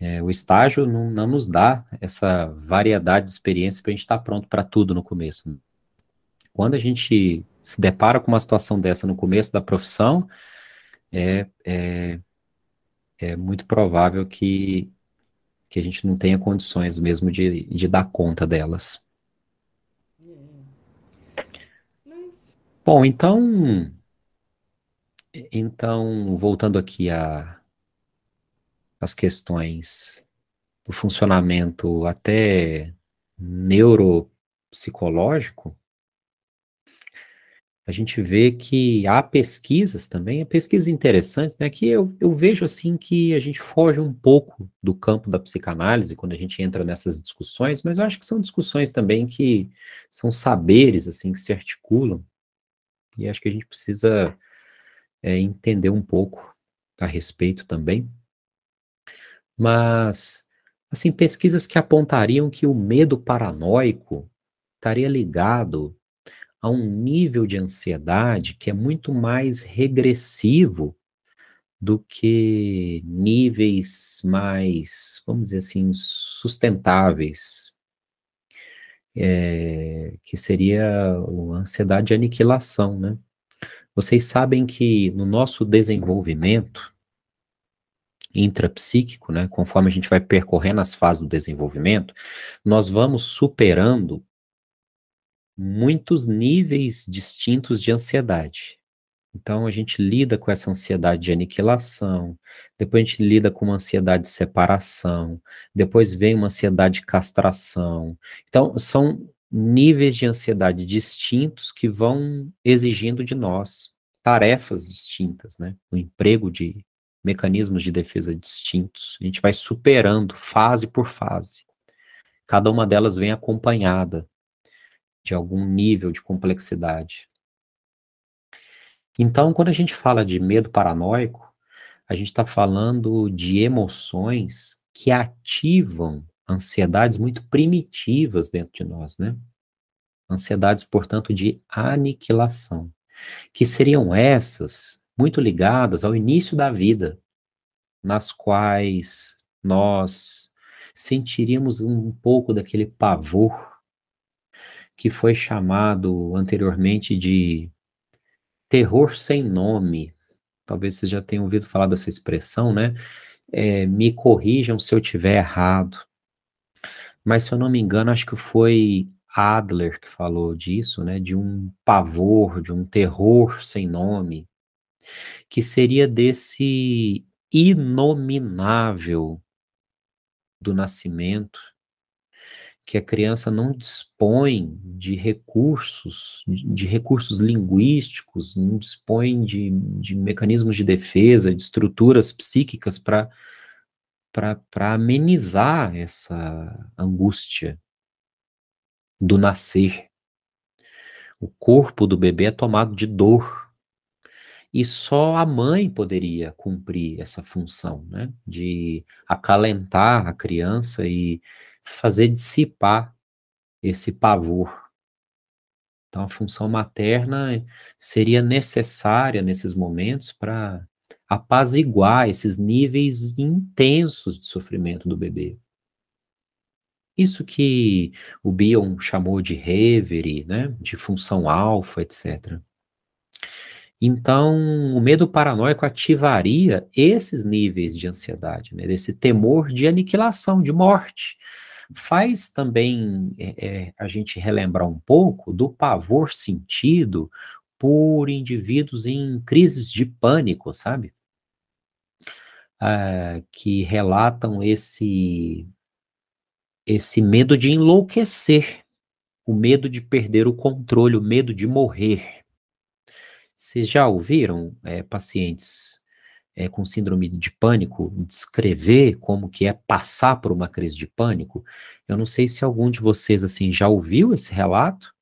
É, o estágio não, não, nos dá essa variedade de experiência para a gente estar tá pronto para tudo no começo. Quando a gente se depara com uma situação dessa no começo da profissão, é, é, é muito provável que, que a gente não tenha condições mesmo de, de dar conta delas. Bom, então, então voltando aqui a as questões do funcionamento até neuropsicológico, a gente vê que há pesquisas também, pesquisas interessantes, né, que eu, eu vejo assim que a gente foge um pouco do campo da psicanálise quando a gente entra nessas discussões, mas eu acho que são discussões também que são saberes assim que se articulam, e acho que a gente precisa é, entender um pouco a respeito também. Mas, assim, pesquisas que apontariam que o medo paranoico estaria ligado a um nível de ansiedade que é muito mais regressivo do que níveis mais, vamos dizer assim, sustentáveis, é, que seria a ansiedade de aniquilação, né? Vocês sabem que no nosso desenvolvimento intrapsíquico, né, conforme a gente vai percorrendo as fases do desenvolvimento, nós vamos superando muitos níveis distintos de ansiedade. Então a gente lida com essa ansiedade de aniquilação, depois a gente lida com uma ansiedade de separação, depois vem uma ansiedade de castração. Então são níveis de ansiedade distintos que vão exigindo de nós tarefas distintas, né? O emprego de mecanismos de defesa distintos. A gente vai superando fase por fase. Cada uma delas vem acompanhada de algum nível de complexidade. Então, quando a gente fala de medo paranoico, a gente está falando de emoções que ativam ansiedades muito primitivas dentro de nós, né? Ansiedades, portanto, de aniquilação, que seriam essas muito ligadas ao início da vida, nas quais nós sentiríamos um pouco daquele pavor que foi chamado anteriormente de terror sem nome. Talvez vocês já tenham ouvido falar dessa expressão, né? É, me corrijam se eu tiver errado. Mas se eu não me engano, acho que foi Adler que falou disso, né? De um pavor, de um terror sem nome, que seria desse inominável do nascimento que a criança não dispõe de recursos, de recursos linguísticos, não dispõe de, de mecanismos de defesa, de estruturas psíquicas para amenizar essa angústia do nascer. O corpo do bebê é tomado de dor. E só a mãe poderia cumprir essa função, né? De acalentar a criança e fazer dissipar esse pavor. Então, a função materna seria necessária nesses momentos para apaziguar esses níveis intensos de sofrimento do bebê. Isso que o Bion chamou de reverie, né, de função alfa, etc. Então, o medo paranoico ativaria esses níveis de ansiedade, né, desse temor de aniquilação, de morte, faz também é, é, a gente relembrar um pouco do pavor sentido por indivíduos em crises de pânico, sabe? Ah, que relatam esse esse medo de enlouquecer, o medo de perder o controle, o medo de morrer. Vocês já ouviram é, pacientes é, com síndrome de pânico descrever como que é passar por uma crise de pânico. Eu não sei se algum de vocês assim já ouviu esse relato,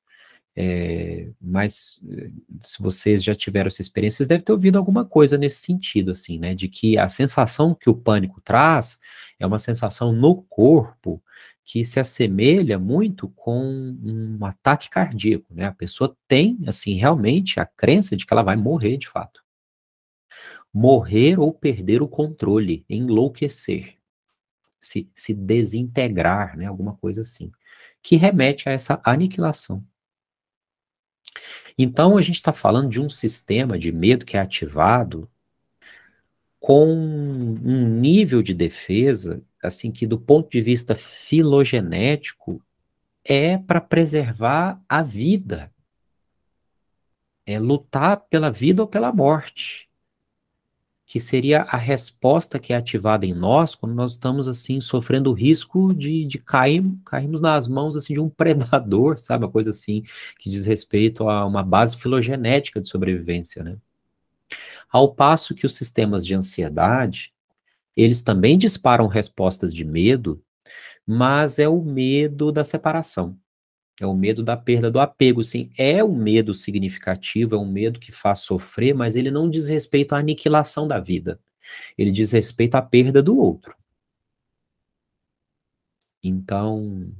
é, mas eh, se vocês já tiveram essa experiência, vocês devem ter ouvido alguma coisa nesse sentido, assim, né? De que a sensação que o pânico traz é uma sensação no corpo que se assemelha muito com um ataque cardíaco, né? A pessoa tem, assim, realmente a crença de que ela vai morrer de fato morrer ou perder o controle, enlouquecer, se, se desintegrar, né, alguma coisa assim, que remete a essa aniquilação. Então, a gente está falando de um sistema de medo que é ativado com um nível de defesa, assim, que do ponto de vista filogenético, é para preservar a vida. É lutar pela vida ou pela morte que seria a resposta que é ativada em nós quando nós estamos assim sofrendo o risco de, de cair, cairmos nas mãos assim de um predador, sabe, uma coisa assim que diz respeito a uma base filogenética de sobrevivência, né? Ao passo que os sistemas de ansiedade, eles também disparam respostas de medo, mas é o medo da separação. É o medo da perda do apego, sim. É um medo significativo, é um medo que faz sofrer, mas ele não diz respeito à aniquilação da vida. Ele diz respeito à perda do outro. Então,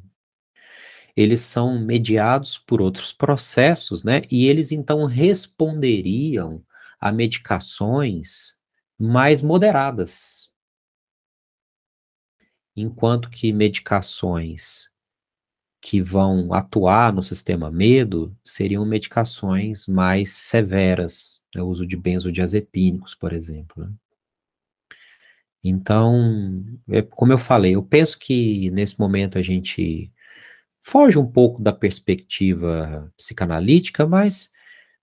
eles são mediados por outros processos, né? E eles então responderiam a medicações mais moderadas. Enquanto que medicações que vão atuar no sistema medo seriam medicações mais severas, né, o uso de benzodiazepínicos, por exemplo. Né? Então, é, como eu falei, eu penso que nesse momento a gente foge um pouco da perspectiva psicanalítica, mas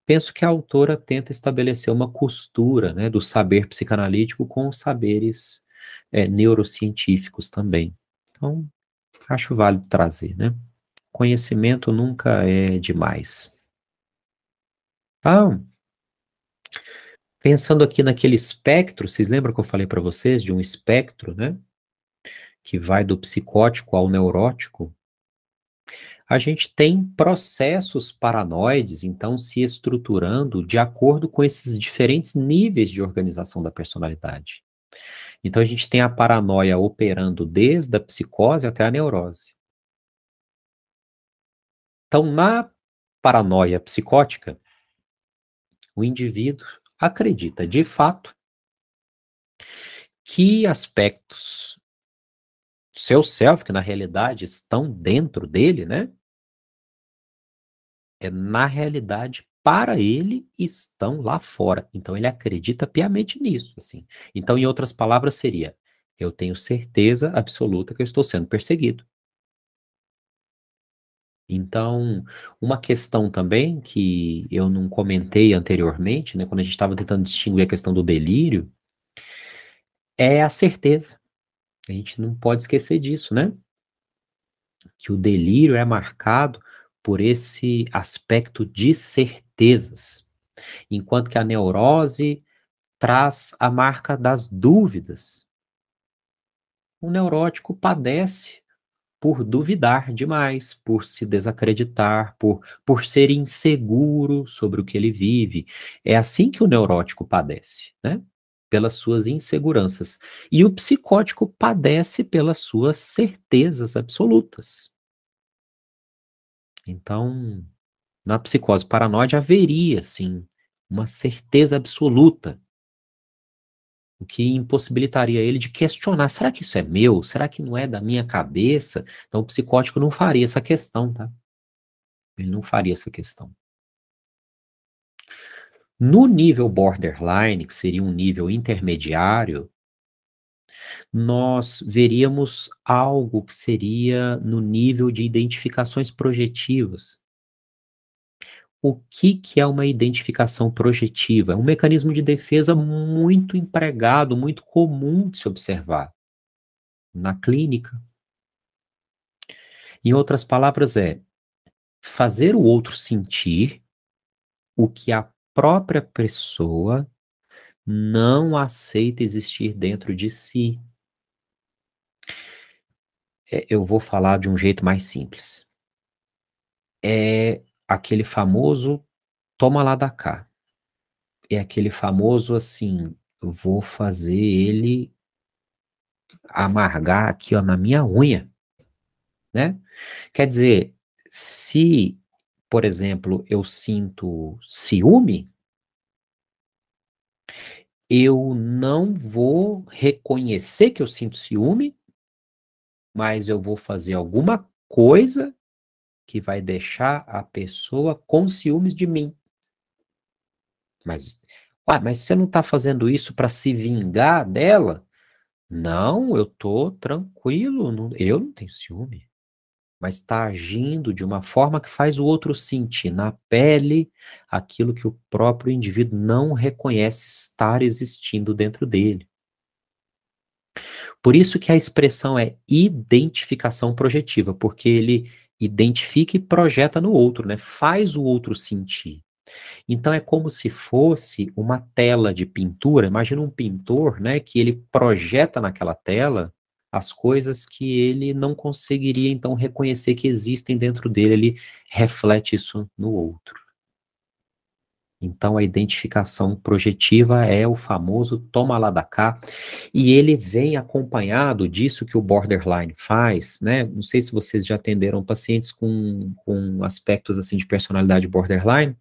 penso que a autora tenta estabelecer uma costura né, do saber psicanalítico com os saberes é, neurocientíficos também. Então, acho válido trazer, né? Conhecimento nunca é demais. Então, pensando aqui naquele espectro, vocês lembram que eu falei para vocês de um espectro, né? Que vai do psicótico ao neurótico? a gente tem processos paranoides, então, se estruturando de acordo com esses diferentes níveis de organização da personalidade. Então, a gente tem a paranoia operando desde a psicose até a neurose. Então, na paranoia psicótica, o indivíduo acredita de fato que aspectos do seu self, que na realidade estão dentro dele, né? é, na realidade, para ele, estão lá fora. Então, ele acredita piamente nisso. Assim. Então, em outras palavras, seria: eu tenho certeza absoluta que eu estou sendo perseguido. Então, uma questão também que eu não comentei anteriormente, né, quando a gente estava tentando distinguir a questão do delírio, é a certeza. A gente não pode esquecer disso, né? Que o delírio é marcado por esse aspecto de certezas, enquanto que a neurose traz a marca das dúvidas. O neurótico padece por duvidar demais, por se desacreditar, por, por ser inseguro sobre o que ele vive. É assim que o neurótico padece, né? Pelas suas inseguranças. E o psicótico padece pelas suas certezas absolutas. Então, na psicose paranoide haveria, sim, uma certeza absoluta, o que impossibilitaria ele de questionar: será que isso é meu? Será que não é da minha cabeça? Então, o psicótico não faria essa questão, tá? Ele não faria essa questão. No nível borderline, que seria um nível intermediário, nós veríamos algo que seria no nível de identificações projetivas. O que, que é uma identificação projetiva? É um mecanismo de defesa muito empregado, muito comum de se observar na clínica. Em outras palavras, é fazer o outro sentir o que a própria pessoa não aceita existir dentro de si. É, eu vou falar de um jeito mais simples. É aquele famoso toma lá da cá. É aquele famoso assim, vou fazer ele amargar aqui ó, na minha unha, né? Quer dizer, se, por exemplo, eu sinto ciúme, eu não vou reconhecer que eu sinto ciúme, mas eu vou fazer alguma coisa que vai deixar a pessoa com ciúmes de mim. Mas, ué, mas você não está fazendo isso para se vingar dela? Não, eu tô tranquilo, não, eu não tenho ciúme mas está agindo de uma forma que faz o outro sentir na pele aquilo que o próprio indivíduo não reconhece estar existindo dentro dele. Por isso que a expressão é identificação projetiva, porque ele identifica e projeta no outro, né? Faz o outro sentir. Então é como se fosse uma tela de pintura. Imagina um pintor, né, que ele projeta naquela tela as coisas que ele não conseguiria então reconhecer que existem dentro dele, ele reflete isso no outro. Então a identificação projetiva é o famoso toma lá da cá, e ele vem acompanhado disso que o borderline faz, né? Não sei se vocês já atenderam pacientes com, com aspectos assim de personalidade borderline,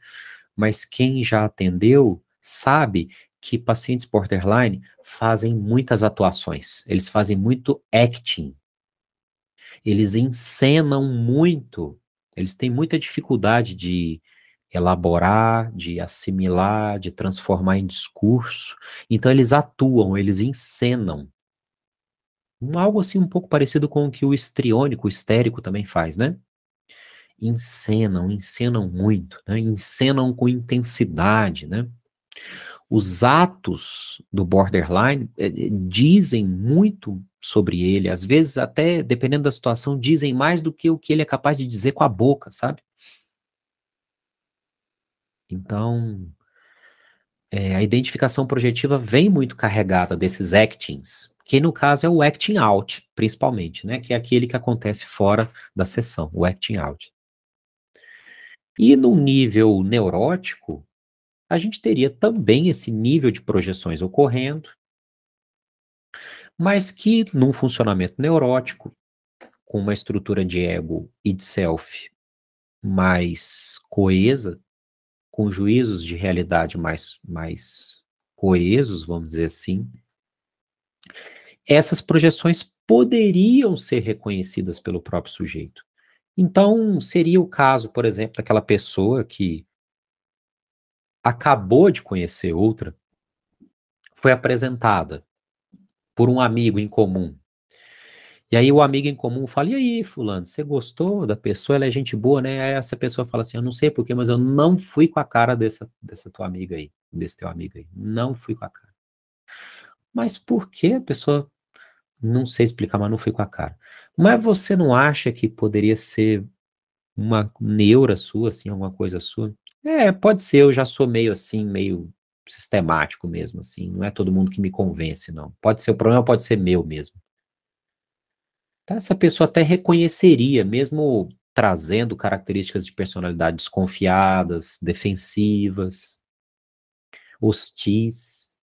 mas quem já atendeu sabe que pacientes borderline fazem muitas atuações, eles fazem muito acting, eles encenam muito, eles têm muita dificuldade de elaborar, de assimilar, de transformar em discurso. Então eles atuam, eles encenam. Algo assim um pouco parecido com o que o estriônico, o histérico também faz, né? Encenam, encenam muito, né? Encenam com intensidade, né? Os atos do borderline eh, eh, dizem muito sobre ele, às vezes até, dependendo da situação, dizem mais do que o que ele é capaz de dizer com a boca, sabe? Então, é, a identificação projetiva vem muito carregada desses actings, que no caso é o acting out, principalmente, né? Que é aquele que acontece fora da sessão, o acting out. E no nível neurótico, a gente teria também esse nível de projeções ocorrendo, mas que num funcionamento neurótico, com uma estrutura de ego e de self mais coesa, com juízos de realidade mais, mais coesos, vamos dizer assim, essas projeções poderiam ser reconhecidas pelo próprio sujeito. Então, seria o caso, por exemplo, daquela pessoa que acabou de conhecer outra, foi apresentada por um amigo em comum, e aí o amigo em comum fala, e aí, fulano, você gostou da pessoa? Ela é gente boa, né? Aí essa pessoa fala assim, eu não sei porquê, mas eu não fui com a cara dessa, dessa tua amiga aí, desse teu amigo aí. Não fui com a cara. Mas por que a pessoa, não sei explicar, mas não fui com a cara. Mas você não acha que poderia ser uma neura sua, assim, alguma coisa sua? É, pode ser, eu já sou meio assim, meio sistemático mesmo, assim, não é todo mundo que me convence, não. Pode ser, o problema pode ser meu mesmo. Tá? Essa pessoa até reconheceria, mesmo trazendo características de personalidade desconfiadas, defensivas, hostis,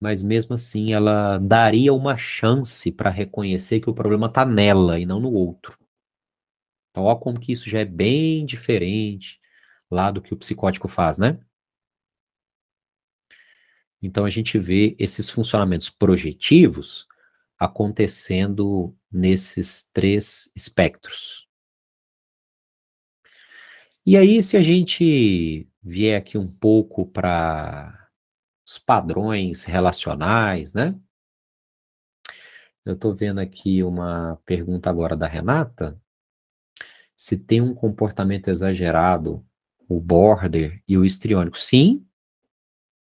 mas mesmo assim ela daria uma chance para reconhecer que o problema está nela e não no outro. Então, olha como que isso já é bem diferente lá do que o psicótico faz, né? Então a gente vê esses funcionamentos projetivos acontecendo nesses três espectros. E aí, se a gente vier aqui um pouco para os padrões relacionais, né? Eu estou vendo aqui uma pergunta agora da Renata. Se tem um comportamento exagerado, o border e o histriônico. Sim,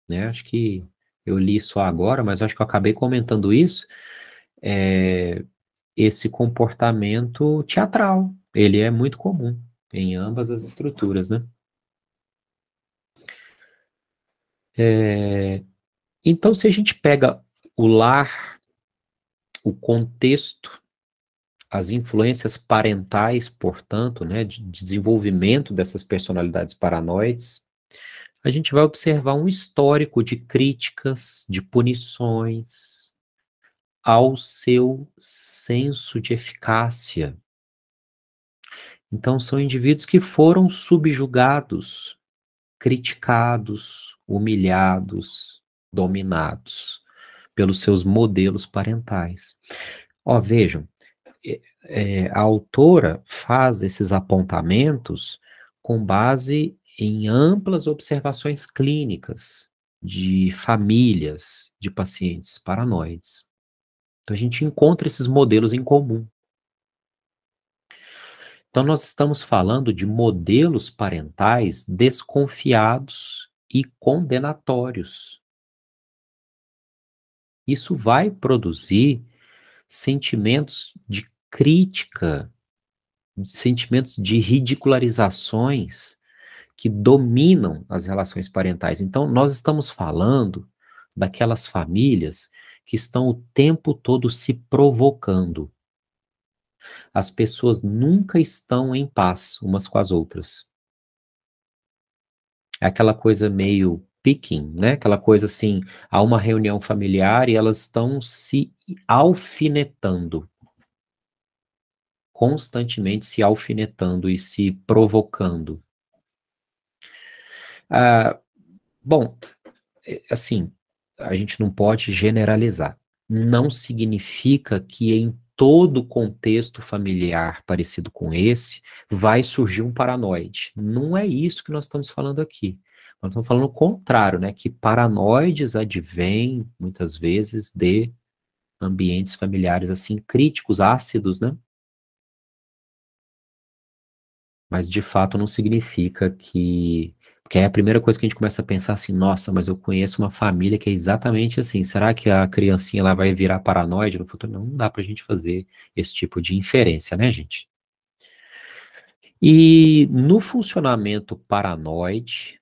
né? Acho que eu li só agora, mas acho que eu acabei comentando isso é, esse comportamento teatral. Ele é muito comum em ambas as estruturas, né? É, então, se a gente pega o lar, o contexto, as influências parentais, portanto, né, de desenvolvimento dessas personalidades paranoides, a gente vai observar um histórico de críticas, de punições, ao seu senso de eficácia. Então, são indivíduos que foram subjugados, criticados, humilhados, dominados pelos seus modelos parentais. Ó, vejam, é, a autora faz esses apontamentos com base em amplas observações clínicas de famílias de pacientes paranoides. Então a gente encontra esses modelos em comum. Então nós estamos falando de modelos parentais desconfiados e condenatórios. Isso vai produzir sentimentos de crítica, sentimentos de ridicularizações que dominam as relações parentais. Então, nós estamos falando daquelas famílias que estão o tempo todo se provocando. As pessoas nunca estão em paz umas com as outras. É aquela coisa meio picking, né? Aquela coisa assim, há uma reunião familiar e elas estão se alfinetando. Constantemente se alfinetando e se provocando. Ah, bom, é, assim, a gente não pode generalizar. Não significa que em todo contexto familiar parecido com esse vai surgir um paranoide. Não é isso que nós estamos falando aqui. Nós estamos falando o contrário, né? Que paranoides advêm, muitas vezes, de ambientes familiares assim críticos, ácidos, né? Mas de fato não significa que. Porque é a primeira coisa que a gente começa a pensar assim, nossa, mas eu conheço uma família que é exatamente assim. Será que a criancinha lá vai virar paranoide no futuro? Não, não dá pra gente fazer esse tipo de inferência, né, gente? E no funcionamento paranoide,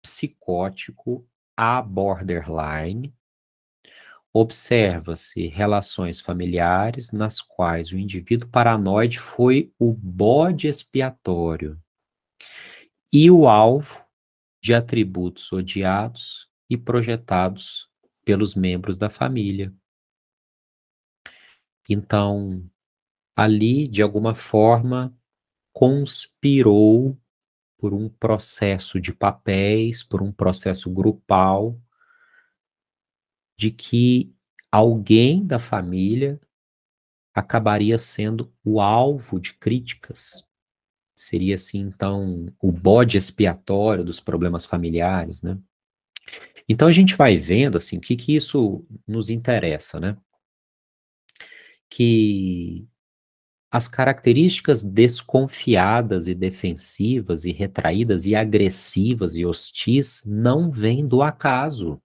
psicótico a borderline, observa-se relações familiares nas quais o indivíduo paranoide foi o bode expiatório e o alvo de atributos odiados e projetados pelos membros da família. Então, ali, de alguma forma, conspirou por um processo de papéis, por um processo grupal, de que alguém da família acabaria sendo o alvo de críticas. Seria assim, então, o bode expiatório dos problemas familiares, né? Então a gente vai vendo assim, o que que isso nos interessa, né? Que as características desconfiadas e defensivas e retraídas e agressivas e hostis não vêm do acaso.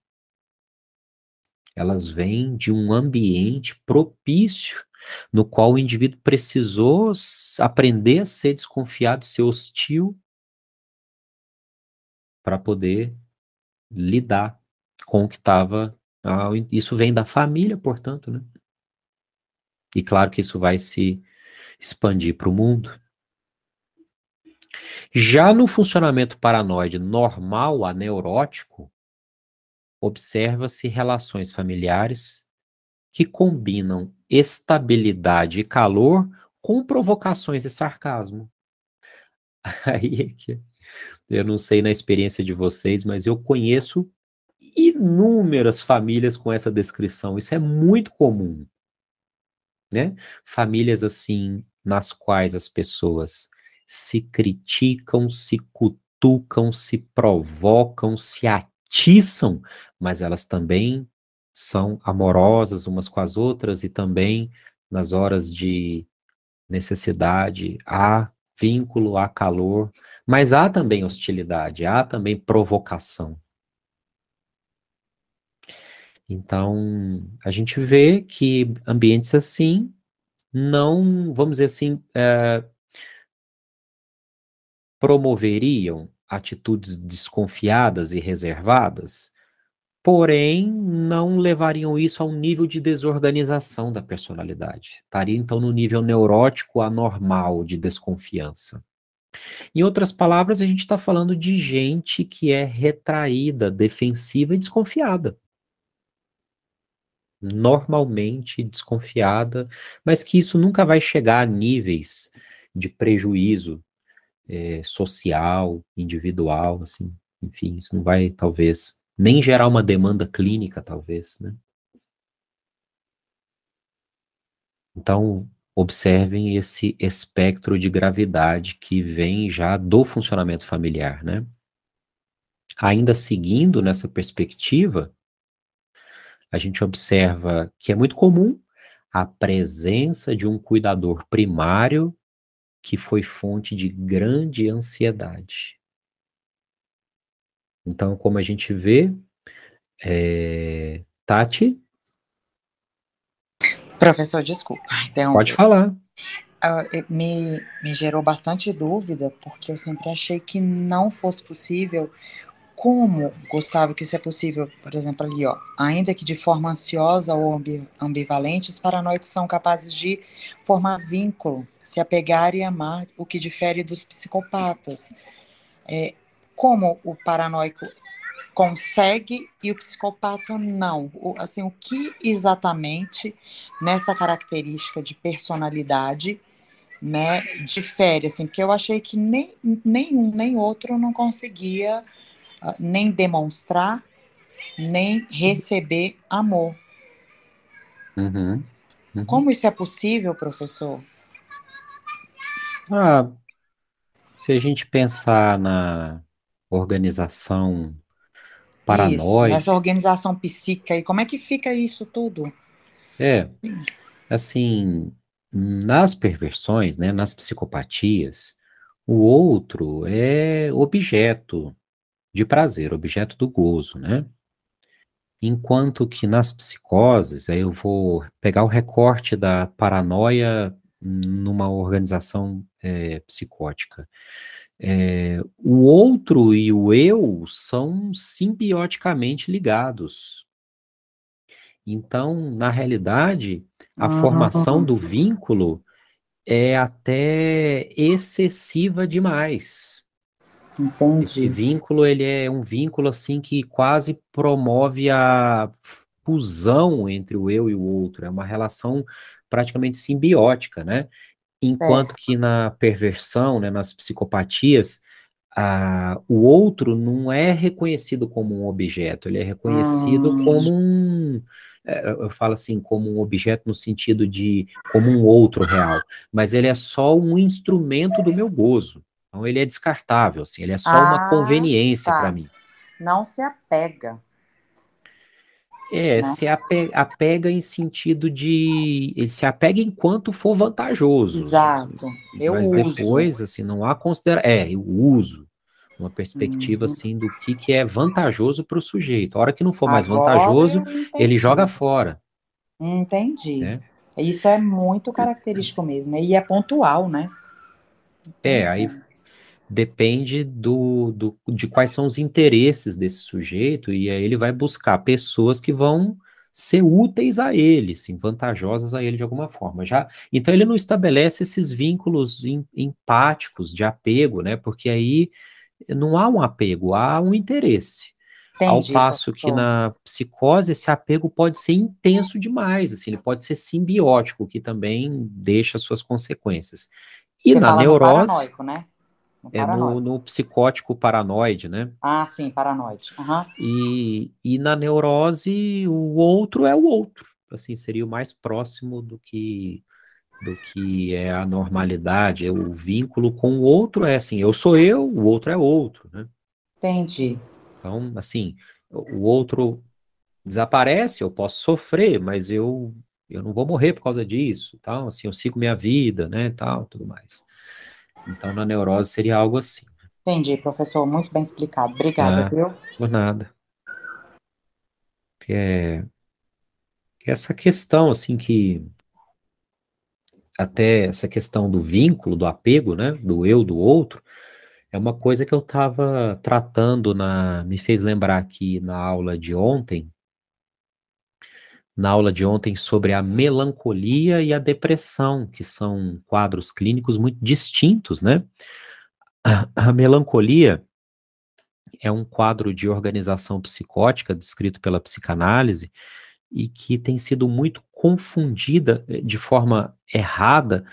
Elas vêm de um ambiente propício no qual o indivíduo precisou aprender a ser desconfiado, ser hostil para poder lidar com o que estava. Isso vem da família, portanto, né? E claro que isso vai se expandir para o mundo. Já no funcionamento paranoide normal, aneurótico, observa-se relações familiares que combinam estabilidade e calor com provocações e sarcasmo. Aí é eu não sei na experiência de vocês, mas eu conheço inúmeras famílias com essa descrição. Isso é muito comum né? Famílias assim, nas quais as pessoas se criticam, se cutucam, se provocam, se atiçam, mas elas também são amorosas umas com as outras e também nas horas de necessidade há vínculo, há calor, mas há também hostilidade, há também provocação. Então, a gente vê que ambientes assim não, vamos dizer assim, é, promoveriam atitudes desconfiadas e reservadas, porém não levariam isso a um nível de desorganização da personalidade. Estaria então no nível neurótico anormal de desconfiança. Em outras palavras, a gente está falando de gente que é retraída, defensiva e desconfiada normalmente desconfiada, mas que isso nunca vai chegar a níveis de prejuízo é, social, individual, assim, enfim, isso não vai, talvez, nem gerar uma demanda clínica, talvez, né? Então, observem esse espectro de gravidade que vem já do funcionamento familiar, né? Ainda seguindo nessa perspectiva, a gente observa que é muito comum a presença de um cuidador primário que foi fonte de grande ansiedade. Então, como a gente vê, é... Tati? Professor, desculpa. Então, Pode falar. Uh, me, me gerou bastante dúvida, porque eu sempre achei que não fosse possível como, Gustavo, que isso é possível, por exemplo, ali, ó, ainda que de forma ansiosa ou ambivalente, os paranoicos são capazes de formar vínculo, se apegar e amar, o que difere dos psicopatas. É, como o paranoico consegue e o psicopata não? O, assim, o que exatamente nessa característica de personalidade né, difere? Assim, porque eu achei que nem, nenhum nem outro não conseguia nem demonstrar nem receber amor. Uhum, uhum. Como isso é possível, professor? Ah, se a gente pensar na organização paranoide. Isso, nessa organização psíquica, e como é que fica isso tudo? É, assim, nas perversões, né, nas psicopatias, o outro é objeto de prazer, objeto do gozo, né? Enquanto que nas psicoses, aí eu vou pegar o recorte da paranoia numa organização é, psicótica. É, o outro e o eu são simbioticamente ligados. Então, na realidade, a formação do vínculo é até excessiva demais. Entendi. Esse vínculo, ele é um vínculo assim que quase promove a fusão entre o eu e o outro, é uma relação praticamente simbiótica, né? Enquanto é. que na perversão, né, nas psicopatias, a, o outro não é reconhecido como um objeto, ele é reconhecido hum. como um, é, eu falo assim, como um objeto no sentido de como um outro real, mas ele é só um instrumento do meu gozo. Então ele é descartável, assim, ele é só ah, uma conveniência tá. para mim. Não se apega. É, né? se apega, apega, em sentido de. Ele se apega enquanto for vantajoso. Exato. Eu mas uso. depois, assim, não há considera. É, eu uso. Uma perspectiva, uhum. assim, do que, que é vantajoso para o sujeito. A hora que não for mais Agora vantajoso, ele joga fora. Entendi. Né? Isso é muito característico mesmo. E é pontual, né? É, aí depende do, do, de quais são os interesses desse sujeito, e aí ele vai buscar pessoas que vão ser úteis a ele, sim, vantajosas a ele de alguma forma. Já, então ele não estabelece esses vínculos em, empáticos de apego, né? Porque aí não há um apego, há um interesse. Entendi, Ao passo que na psicose esse apego pode ser intenso demais, assim, ele pode ser simbiótico, que também deixa suas consequências. E Você na neurose, né? No é no, no, psicótico paranoide, né? Ah, sim, paranoide. Uhum. E, e na neurose, o outro é o outro. Assim, seria o mais próximo do que do que é a normalidade, é o vínculo com o outro é assim, eu sou eu, o outro é outro, né? Entendi. Então, assim, o outro desaparece, eu posso sofrer, mas eu eu não vou morrer por causa disso, tal, assim, eu sigo minha vida, né, tal, tudo mais. Então, na neurose seria algo assim. Entendi, professor, muito bem explicado. Obrigada, ah, viu? Por nada. É essa questão, assim, que até essa questão do vínculo, do apego, né, do eu, do outro, é uma coisa que eu estava tratando na, me fez lembrar aqui na aula de ontem, na aula de ontem sobre a melancolia e a depressão, que são quadros clínicos muito distintos, né? A, a melancolia é um quadro de organização psicótica descrito pela psicanálise e que tem sido muito confundida eh, de forma errada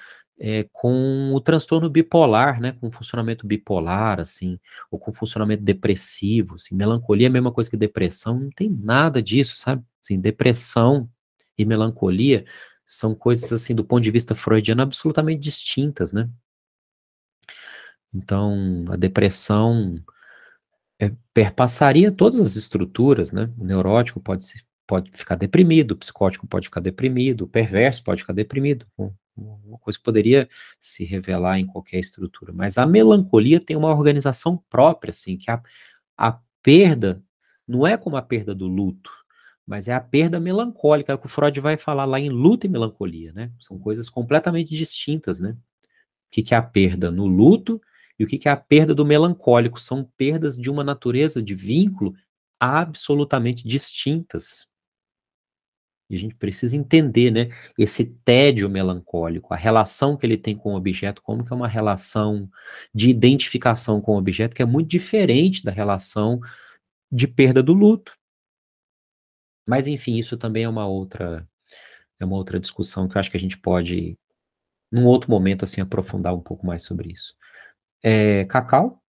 é, com o transtorno bipolar, né, com funcionamento bipolar, assim, ou com funcionamento depressivo, assim, melancolia é a mesma coisa que depressão, não tem nada disso, sabe? Assim, depressão e melancolia são coisas, assim, do ponto de vista freudiano, absolutamente distintas, né? Então, a depressão é, perpassaria todas as estruturas, né? O neurótico pode, pode ficar deprimido, o psicótico pode ficar deprimido, o perverso pode ficar deprimido, uma coisa que poderia se revelar em qualquer estrutura, mas a melancolia tem uma organização própria, assim, que a, a perda não é como a perda do luto, mas é a perda melancólica, que o Freud vai falar lá em luto e melancolia, né? São coisas completamente distintas, né? O que, que é a perda no luto e o que, que é a perda do melancólico? São perdas de uma natureza de vínculo absolutamente distintas. E a gente precisa entender, né, esse tédio melancólico, a relação que ele tem com o objeto, como que é uma relação de identificação com o objeto que é muito diferente da relação de perda do luto. Mas enfim, isso também é uma outra é uma outra discussão que eu acho que a gente pode num outro momento assim aprofundar um pouco mais sobre isso. É, Cacau?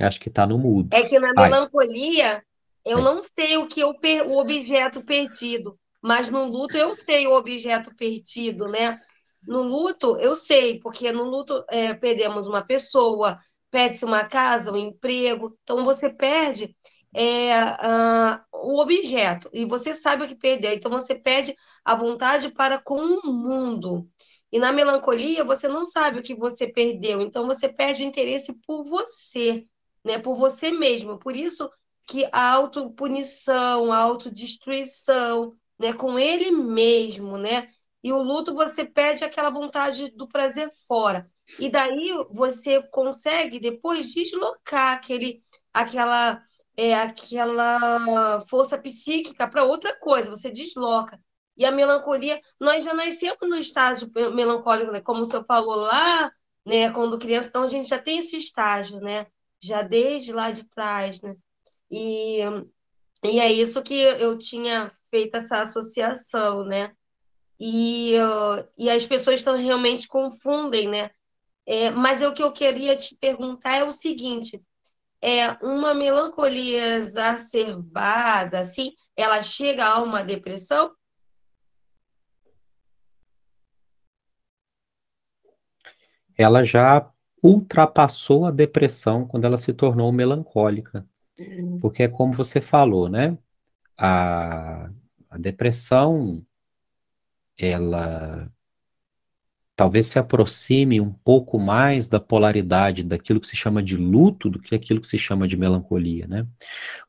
Acho que está no mudo. É que na melancolia, eu não sei o que eu per... o objeto perdido, mas no luto eu sei o objeto perdido, né? No luto eu sei, porque no luto é, perdemos uma pessoa, perde-se uma casa, um emprego, então você perde é, o objeto e você sabe o que perdeu, então você perde a vontade para com o mundo. E na melancolia você não sabe o que você perdeu, então você perde o interesse por você né, por você mesmo. Por isso que a autopunição, a autodestruição, né, com ele mesmo, né? E o luto você perde aquela vontade do prazer fora. E daí você consegue depois deslocar aquele, aquela, é, aquela força psíquica para outra coisa, você desloca. E a melancolia, nós já nascemos no estágio melancólico, né? como o senhor falou lá, né? Quando criança, então a gente já tem esse estágio, né? já desde lá de trás, né? E, e é isso que eu tinha feito essa associação, né? E, e as pessoas estão realmente confundem, né? É, mas o que eu queria te perguntar é o seguinte: é uma melancolia exacerbada, assim, ela chega a uma depressão? Ela já ultrapassou a depressão quando ela se tornou melancólica. Porque é como você falou, né? A, a depressão, ela talvez se aproxime um pouco mais da polaridade daquilo que se chama de luto do que aquilo que se chama de melancolia, né?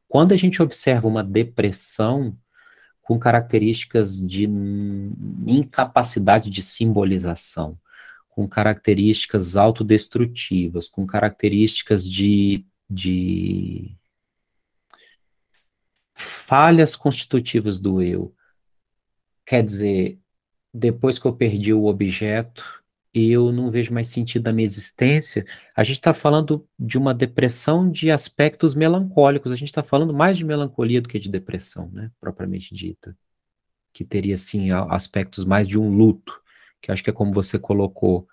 Quando a gente observa uma depressão com características de incapacidade de simbolização, com características autodestrutivas, com características de, de falhas constitutivas do eu. Quer dizer, depois que eu perdi o objeto, eu não vejo mais sentido da minha existência. A gente está falando de uma depressão de aspectos melancólicos. A gente está falando mais de melancolia do que de depressão, né, propriamente dita, que teria sim aspectos mais de um luto que acho que é como você colocou,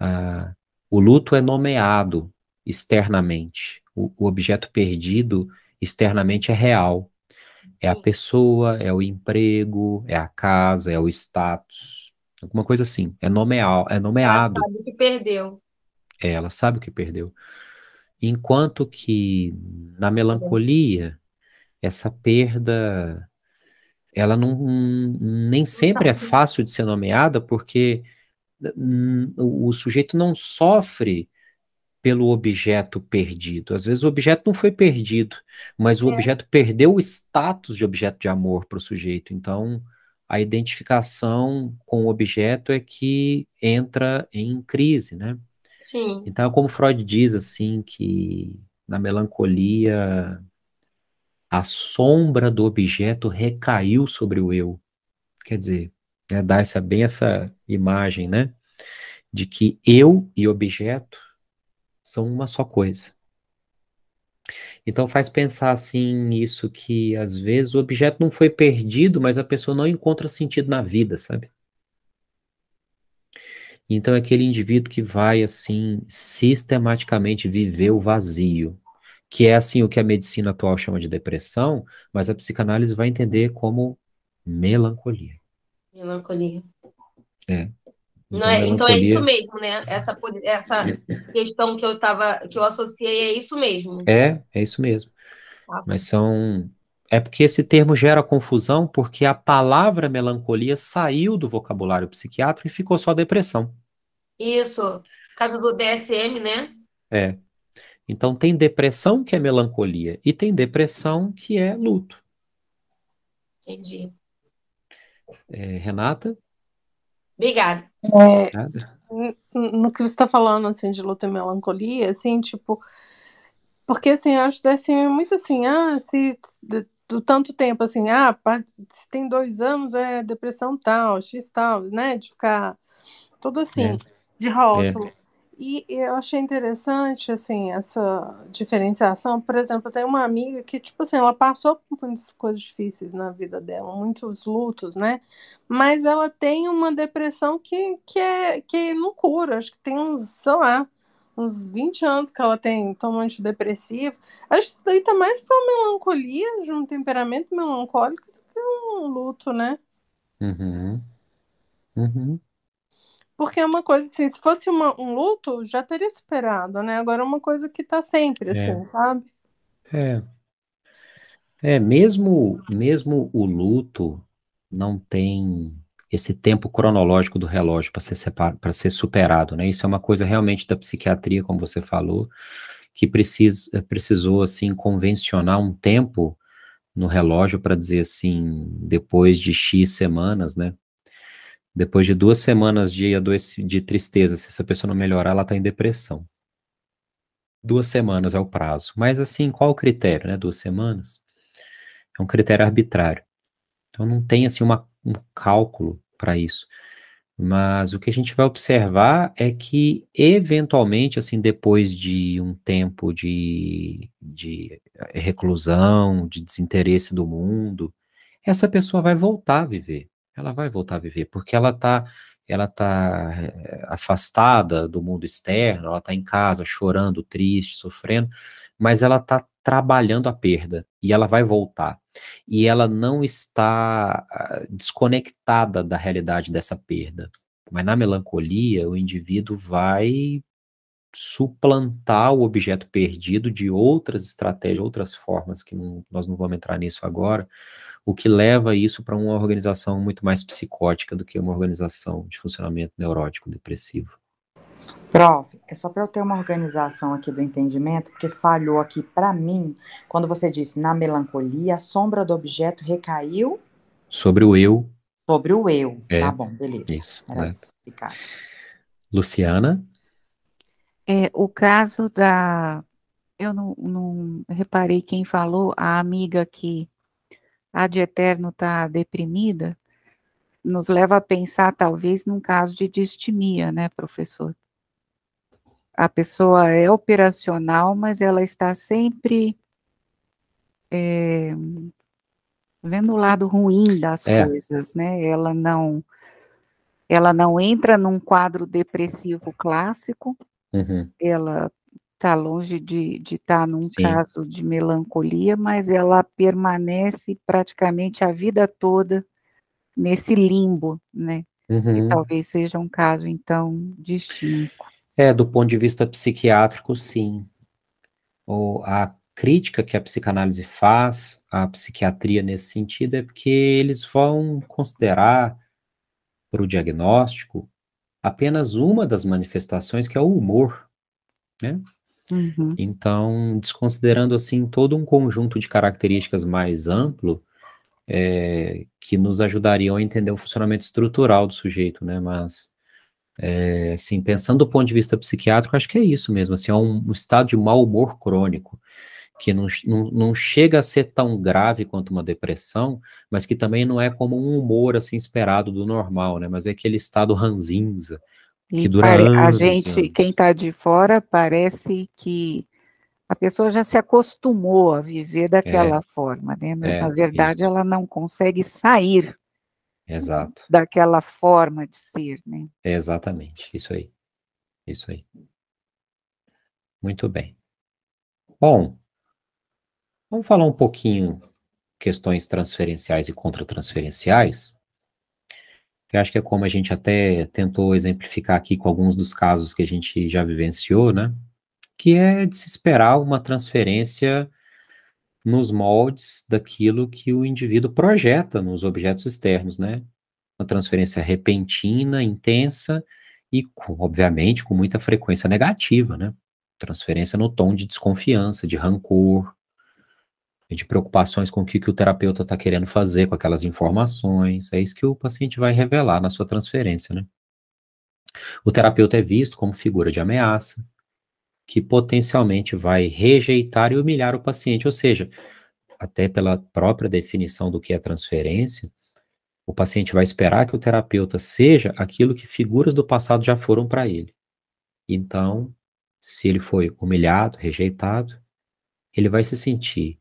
uh, o luto é nomeado externamente, o, o, objeto perdido externamente é real, é a pessoa, é o emprego, é a casa, é o status, alguma coisa assim, é, nomeal, é nomeado. Ela sabe o que perdeu. É, ela sabe o que perdeu. Enquanto que na melancolia, essa perda ela não, nem sempre é fácil de ser nomeada, porque o, o sujeito não sofre pelo objeto perdido. Às vezes o objeto não foi perdido, mas o é. objeto perdeu o status de objeto de amor para o sujeito. Então, a identificação com o objeto é que entra em crise, né? Sim. Então, como Freud diz assim que na melancolia a sombra do objeto recaiu sobre o eu. Quer dizer, né, dá essa, bem essa imagem, né? De que eu e objeto são uma só coisa. Então faz pensar assim isso que às vezes o objeto não foi perdido, mas a pessoa não encontra sentido na vida, sabe? Então é aquele indivíduo que vai assim sistematicamente viver o vazio, que é assim o que a medicina atual chama de depressão, mas a psicanálise vai entender como melancolia. Melancolia. É. Então, Não é, melancolia... então é isso mesmo, né? Essa, essa questão que eu tava, que eu associei é isso mesmo. É, é isso mesmo. Tá. Mas são. É porque esse termo gera confusão porque a palavra melancolia saiu do vocabulário psiquiátrico e ficou só depressão. Isso, caso do DSM, né? É. Então, tem depressão que é melancolia e tem depressão que é luto. Entendi. É, Renata? Obrigada. É, no que você está falando, assim, de luto e melancolia, assim, tipo... Porque, assim, eu acho assim, muito assim, ah, se do tanto tempo, assim, ah, se tem dois anos é depressão tal, X tal, né, de ficar tudo assim, é. de rótulo. É. E eu achei interessante, assim, essa diferenciação. Por exemplo, eu tenho uma amiga que, tipo assim, ela passou por muitas coisas difíceis na vida dela, muitos lutos, né? Mas ela tem uma depressão que, que, é, que não cura, acho que tem uns, sei lá, uns 20 anos que ela tem toma antidepressivo. Acho que isso daí tá mais pra uma melancolia, de um temperamento melancólico, do que um luto, né? Uhum. Uhum. Porque é uma coisa assim, se fosse uma, um luto, já teria superado, né? Agora é uma coisa que tá sempre, assim, É, sabe? é, é, mesmo, mesmo o luto não tem esse tempo cronológico do relógio para ser para ser superado, né? Isso é uma coisa realmente da psiquiatria, como você falou, que precisa, precisou assim convencionar um tempo no relógio para dizer assim, depois de X semanas, né? Depois de duas semanas de, de tristeza, se essa pessoa não melhorar, ela está em depressão. Duas semanas é o prazo. Mas assim, qual o critério, né? Duas semanas? É um critério arbitrário. Então não tem assim uma, um cálculo para isso. Mas o que a gente vai observar é que, eventualmente, assim, depois de um tempo de, de reclusão, de desinteresse do mundo, essa pessoa vai voltar a viver. Ela vai voltar a viver, porque ela está ela tá eh, afastada do mundo externo, ela está em casa chorando, triste, sofrendo, mas ela está trabalhando a perda e ela vai voltar. E ela não está ah, desconectada da realidade dessa perda. Mas na melancolia, o indivíduo vai suplantar o objeto perdido de outras estratégias, outras formas, que não, nós não vamos entrar nisso agora, o que leva isso para uma organização muito mais psicótica do que uma organização de funcionamento neurótico depressivo. Prof, é só para eu ter uma organização aqui do entendimento, porque falhou aqui para mim, quando você disse na melancolia, a sombra do objeto recaiu sobre o eu. Sobre o eu. É, tá bom, beleza. Isso. Era isso. Luciana? É, o caso da. Eu não, não reparei quem falou, a amiga que a de eterno está deprimida, nos leva a pensar, talvez, num caso de distimia, né, professor? A pessoa é operacional, mas ela está sempre é, vendo o lado ruim das é. coisas, né? Ela não, ela não entra num quadro depressivo clássico, uhum. ela está longe de estar tá num Sim. caso de melancolia, mas ela permanece praticamente a vida toda nesse limbo, né? Uhum. E talvez seja um caso, então, distinto. É, do ponto de vista psiquiátrico, sim. O, a crítica que a psicanálise faz à psiquiatria nesse sentido é porque eles vão considerar para o diagnóstico apenas uma das manifestações, que é o humor, né? Uhum. Então, desconsiderando assim todo um conjunto de características mais amplo é, que nos ajudariam a entender o funcionamento estrutural do sujeito, né? Mas, é, assim, pensando do ponto de vista psiquiátrico, acho que é isso mesmo, assim, é um, um estado de mau humor crônico que não, não, não, chega a ser tão grave quanto uma depressão, mas que também não é como um humor assim esperado do normal, né? Mas é aquele estado ranzinza, que e dura anos. A gente, anos. quem está de fora, parece que a pessoa já se acostumou a viver daquela é, forma, né? Mas é, na verdade isso. ela não consegue sair Exato. daquela forma de ser, né? É exatamente, isso aí. Isso aí. Muito bem. Bom, vamos falar um pouquinho questões transferenciais e contratransferenciais. Eu acho que é como a gente até tentou exemplificar aqui com alguns dos casos que a gente já vivenciou, né? Que é de se esperar uma transferência nos moldes daquilo que o indivíduo projeta nos objetos externos, né? Uma transferência repentina, intensa e, obviamente, com muita frequência negativa, né? Transferência no tom de desconfiança, de rancor, de preocupações com o que, que o terapeuta está querendo fazer com aquelas informações. É isso que o paciente vai revelar na sua transferência, né? O terapeuta é visto como figura de ameaça, que potencialmente vai rejeitar e humilhar o paciente, ou seja, até pela própria definição do que é transferência, o paciente vai esperar que o terapeuta seja aquilo que figuras do passado já foram para ele. Então, se ele foi humilhado, rejeitado, ele vai se sentir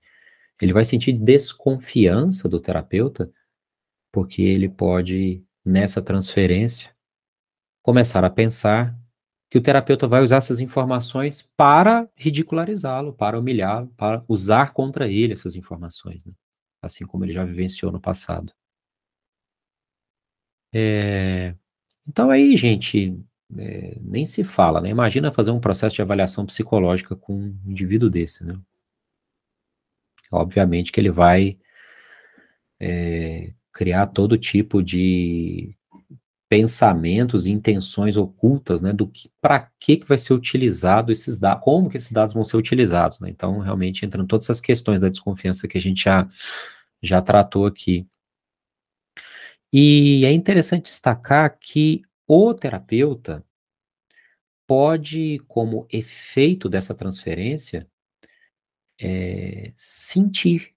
ele vai sentir desconfiança do terapeuta, porque ele pode, nessa transferência, começar a pensar que o terapeuta vai usar essas informações para ridicularizá-lo, para humilhá-lo, para usar contra ele essas informações, né? assim como ele já vivenciou no passado. É... Então aí, gente, é, nem se fala, né? Imagina fazer um processo de avaliação psicológica com um indivíduo desse, né? Obviamente que ele vai é, criar todo tipo de pensamentos e intenções ocultas, né, do que para que que vai ser utilizado esses dados, como que esses dados vão ser utilizados, né? Então, realmente entram todas essas questões da desconfiança que a gente já já tratou aqui. E é interessante destacar que o terapeuta pode, como efeito dessa transferência, é, sentir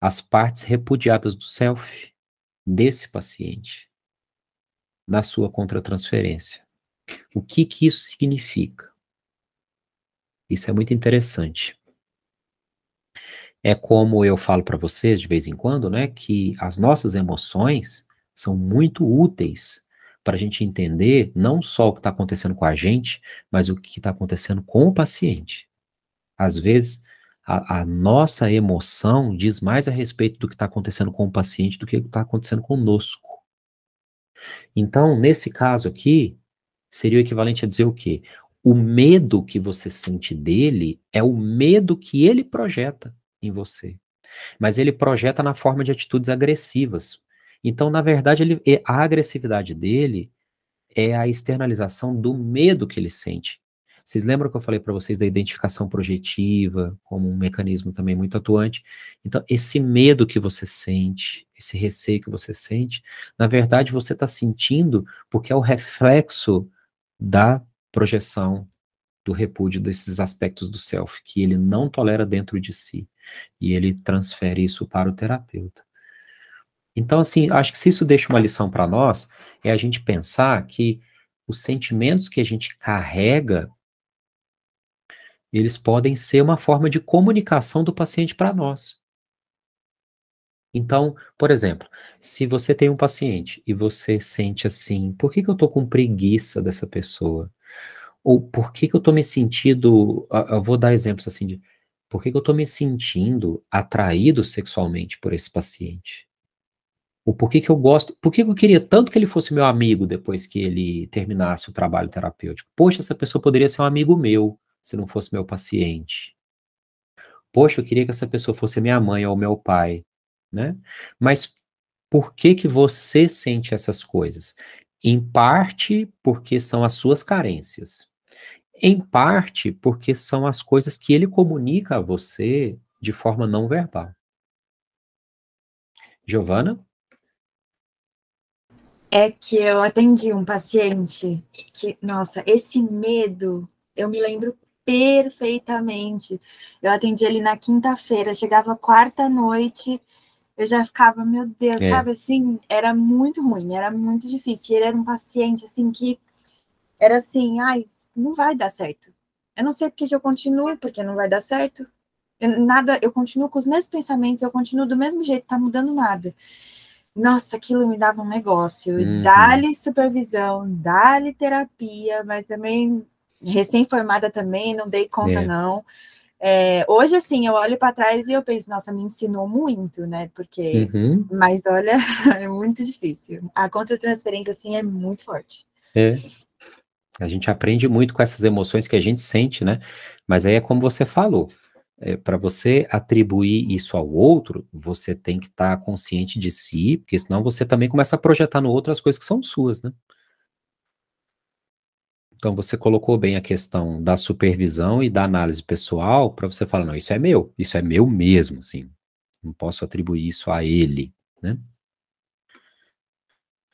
as partes repudiadas do self desse paciente na sua contratransferência. O que que isso significa? Isso é muito interessante. É como eu falo para vocês de vez em quando, né, que as nossas emoções são muito úteis para a gente entender não só o que está acontecendo com a gente, mas o que está acontecendo com o paciente. Às vezes, a, a, nossa emoção diz mais a respeito do que está acontecendo com o paciente do que está acontecendo conosco. Então, nesse caso aqui, seria o equivalente a dizer o quê? O medo que você sente dele é o medo que ele projeta em você. Mas ele projeta na forma de atitudes agressivas. Então, na verdade, ele, a agressividade dele é a externalização do medo que ele sente. Vocês lembram que eu falei para vocês da identificação projetiva como um mecanismo também muito atuante? Então, esse medo que você sente, esse receio que você sente, na verdade você está sentindo porque é o reflexo da projeção, do repúdio desses aspectos do self, que ele não tolera dentro de si. E ele transfere isso para o terapeuta. Então, assim, acho que se isso deixa uma lição para nós, é a gente pensar que os sentimentos que a gente carrega eles podem ser uma forma de comunicação do paciente para nós. Então, por exemplo, se você tem um paciente e você sente assim, por que, que eu estou com preguiça dessa pessoa? Ou por que, que eu estou me sentindo, eu vou dar exemplos assim de, por que, que eu estou me sentindo atraído sexualmente por esse paciente? Ou por que, que eu gosto, por que, que eu queria tanto que ele fosse meu amigo depois que ele terminasse o trabalho terapêutico? Poxa, essa pessoa poderia ser um amigo meu se não fosse meu paciente. Poxa, eu queria que essa pessoa fosse minha mãe ou meu pai, né? Mas por que que você sente essas coisas? Em parte porque são as suas carências. Em parte porque são as coisas que ele comunica a você de forma não verbal. Giovana? É que eu atendi um paciente que, nossa, esse medo, eu me lembro perfeitamente. Eu atendi ele na quinta-feira, chegava quarta-noite, eu já ficava, meu Deus, é. sabe assim, era muito ruim, era muito difícil. Ele era um paciente assim que era assim, ai, não vai dar certo. Eu não sei porque que eu continuo, porque não vai dar certo. Eu, nada, eu continuo com os mesmos pensamentos, eu continuo do mesmo jeito, tá mudando nada. Nossa, aquilo me dava um negócio. Uhum. Dá-lhe supervisão, dá-lhe terapia, mas também recém-formada também, não dei conta, é. não. É, hoje, assim, eu olho para trás e eu penso, nossa, me ensinou muito, né? Porque, uhum. mas olha, é muito difícil. A contra-transferência, assim, é muito forte. É. A gente aprende muito com essas emoções que a gente sente, né? Mas aí é como você falou. É, para você atribuir isso ao outro, você tem que estar tá consciente de si, porque senão você também começa a projetar no outro as coisas que são suas, né? Então você colocou bem a questão da supervisão e da análise pessoal para você falar, não, isso é meu, isso é meu mesmo, assim. Não posso atribuir isso a ele, né?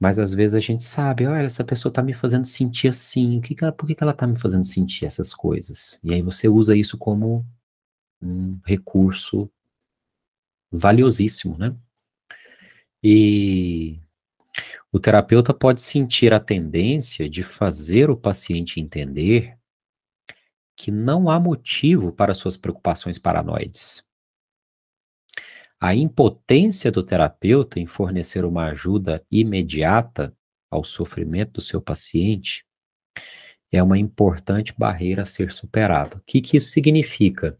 Mas às vezes a gente sabe, olha, essa pessoa está me fazendo sentir assim, o que que ela, por que, que ela está me fazendo sentir essas coisas? E aí você usa isso como um recurso valiosíssimo, né? E o terapeuta pode sentir a tendência de fazer o paciente entender que não há motivo para suas preocupações paranoides. A impotência do terapeuta em fornecer uma ajuda imediata ao sofrimento do seu paciente é uma importante barreira a ser superada. O que, que isso significa?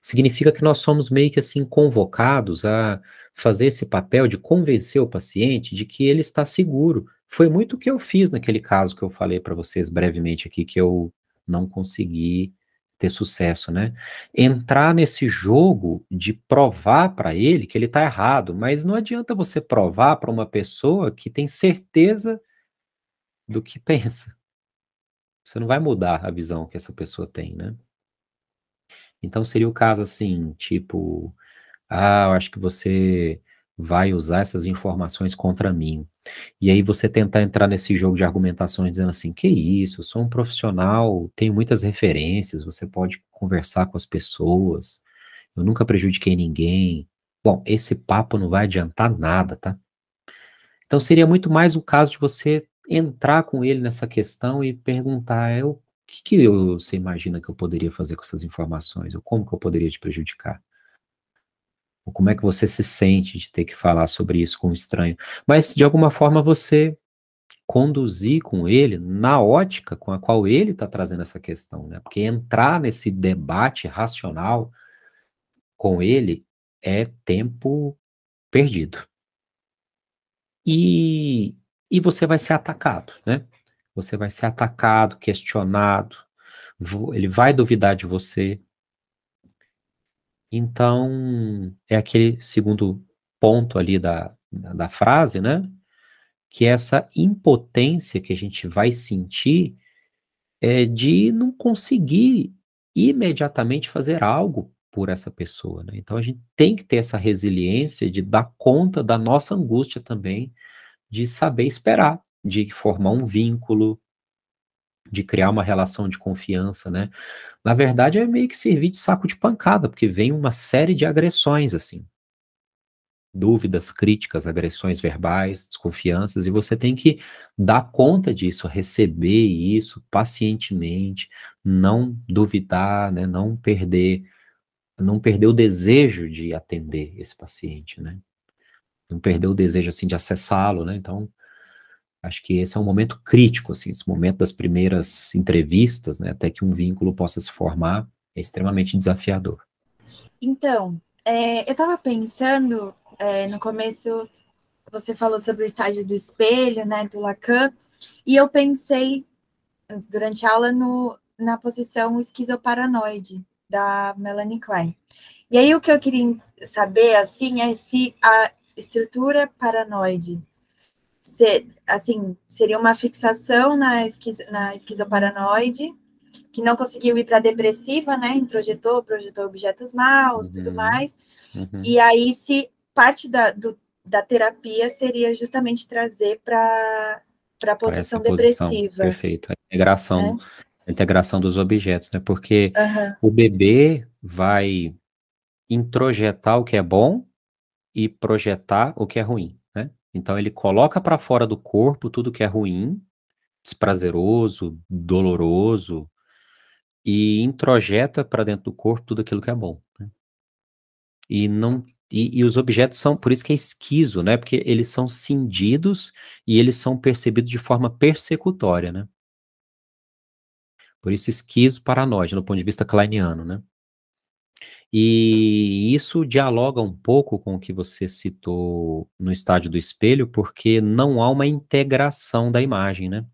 Significa que nós somos meio que assim convocados a fazer esse papel de convencer o paciente de que ele está seguro. Foi muito o que eu fiz naquele caso que eu falei para vocês brevemente aqui, que eu não consegui ter sucesso, né? Entrar nesse jogo de provar para ele que ele está errado, mas não adianta você provar para uma pessoa que tem certeza do que pensa. Você não vai mudar a visão que essa pessoa tem, né? Então seria o caso assim, tipo, ah, eu acho que você vai usar essas informações contra mim. E aí você tentar entrar nesse jogo de argumentações dizendo assim, que isso, eu sou um profissional, tenho muitas referências, você pode conversar com as pessoas, eu nunca prejudiquei ninguém. Bom, esse papo não vai adiantar nada, tá? Então seria muito mais o caso de você entrar com ele nessa questão e perguntar, é, o que, que eu, você imagina que eu poderia fazer com essas informações? Ou como que eu poderia te prejudicar? Ou como é que você se sente de ter que falar sobre isso com um estranho? Mas, de alguma forma, você conduzir com ele na ótica com a qual ele está trazendo essa questão, né? Porque entrar nesse debate racional com ele é tempo perdido. E, e você vai ser atacado, né? Você vai ser atacado, questionado, ele vai duvidar de você, então, é aquele segundo ponto ali da, da, frase, né? Que essa impotência que a gente vai sentir é de não conseguir imediatamente fazer algo por essa pessoa, né? Então a gente tem que ter essa resiliência de dar conta da nossa angústia também, de saber esperar, de formar um vínculo, de criar uma relação de confiança, né? Na verdade, é meio que servir de saco de pancada, porque vem uma série de agressões, assim. Dúvidas, críticas, agressões verbais, desconfianças, e você tem que dar conta disso, receber isso pacientemente, não duvidar, né? Não perder, não perder o desejo de atender esse paciente, né? Não perder o desejo, assim, de acessá-lo, né? Então, Acho que esse é um momento crítico, assim, esse momento das primeiras entrevistas, né, até que um vínculo possa se formar, é extremamente desafiador. Então, é, eu estava pensando, é, no começo, você falou sobre o estágio do espelho, né, do Lacan, e eu pensei, durante a aula, no, na posição esquizoparanoide, da Melanie Klein. E aí, o que eu queria saber, assim, é se a estrutura paranoide ser, assim, seria uma fixação na, esquiz, na esquizoparanoide, que não conseguiu ir para depressiva, né? Introjetou, projetou objetos maus, uhum. tudo mais. Uhum. E aí, se parte da, do, da terapia seria justamente trazer para a posição depressiva. Posição, perfeito. A integração, é? a integração dos objetos, né? Porque uhum. o bebê vai introjetar o que é bom e projetar o que é ruim. Então ele coloca para fora do corpo tudo que é ruim, desprazeroso, doloroso e introjeta para dentro do corpo tudo aquilo que é bom. Né? E não e, e, os objetos são, por isso que é esquizo, né? Porque eles são cindidos e eles são percebidos de forma persecutória, né? Por isso esquizo nós, no ponto de vista kleiniano, né? E isso dialoga um pouco com o que você citou no estádio do espelho, porque não há uma integração da imagem, né?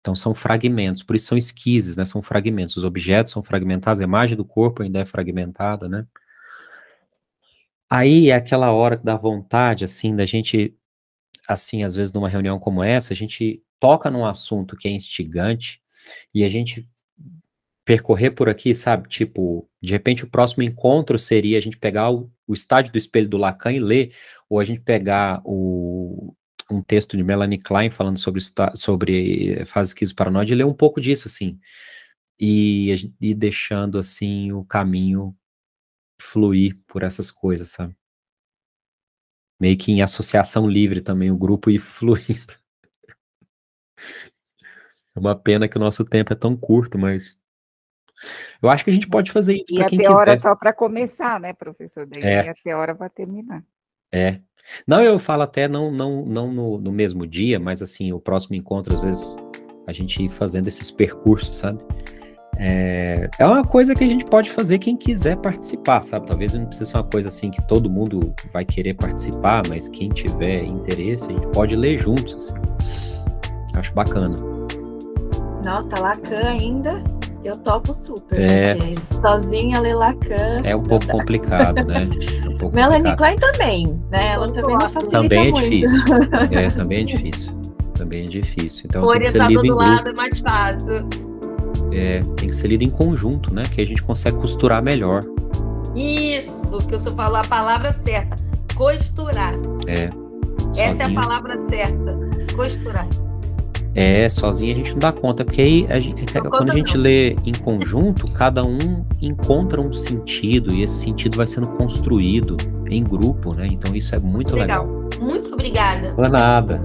Então são fragmentos, por isso são esquises, né? São fragmentos, os objetos são fragmentados, a imagem do corpo ainda é fragmentada, né? Aí é aquela hora dá vontade, assim, da gente, assim, às vezes numa reunião como essa, a gente toca num assunto que é instigante e a gente percorrer por aqui, sabe? Tipo, de repente o próximo encontro seria a gente pegar o, o estádio do espelho do Lacan e ler, ou a gente pegar o, um texto de Melanie Klein falando sobre, sobre fase esquizoparanoide e ler um pouco disso, assim, e, e deixando, assim, o caminho fluir por essas coisas, sabe? Meio que em associação livre também, o grupo ir fluindo. É uma pena que o nosso tempo é tão curto, mas eu acho que a gente pode fazer isso para quem quiser. E até hora só para começar, né, professor? Daí é. até hora vai terminar. É. Não, eu falo até não, não, não no, no, mesmo dia, mas assim, o próximo encontro, às vezes, a gente ir fazendo esses percursos, sabe? É, é uma coisa que a gente pode fazer quem quiser participar, sabe? Talvez não precise ser uma coisa assim que todo mundo vai querer participar, mas quem tiver interesse, a gente pode ler juntos, assim. Acho bacana. Nossa, Lacan ainda, eu topo super. É. Né? Sozinha ler Lacan. É um pouco dá. complicado, né? É um pouco Melanie Klein também, né? Ela também não facilita Também é muito. difícil. É, também é difícil. Também é difícil. Então, o orientador do lado é mais fácil. É, tem que ser lido em conjunto, né? Que a gente consegue costurar melhor. Isso, que o senhor falou a palavra certa. Costurar. É. Essa sozinho. é a palavra certa. Costurar. É, sozinho a gente não dá conta, porque aí a gente, quando a gente lê em conjunto, cada um encontra um sentido e esse sentido vai sendo construído em grupo, né? Então isso é muito legal. legal. Muito obrigada. Não é nada.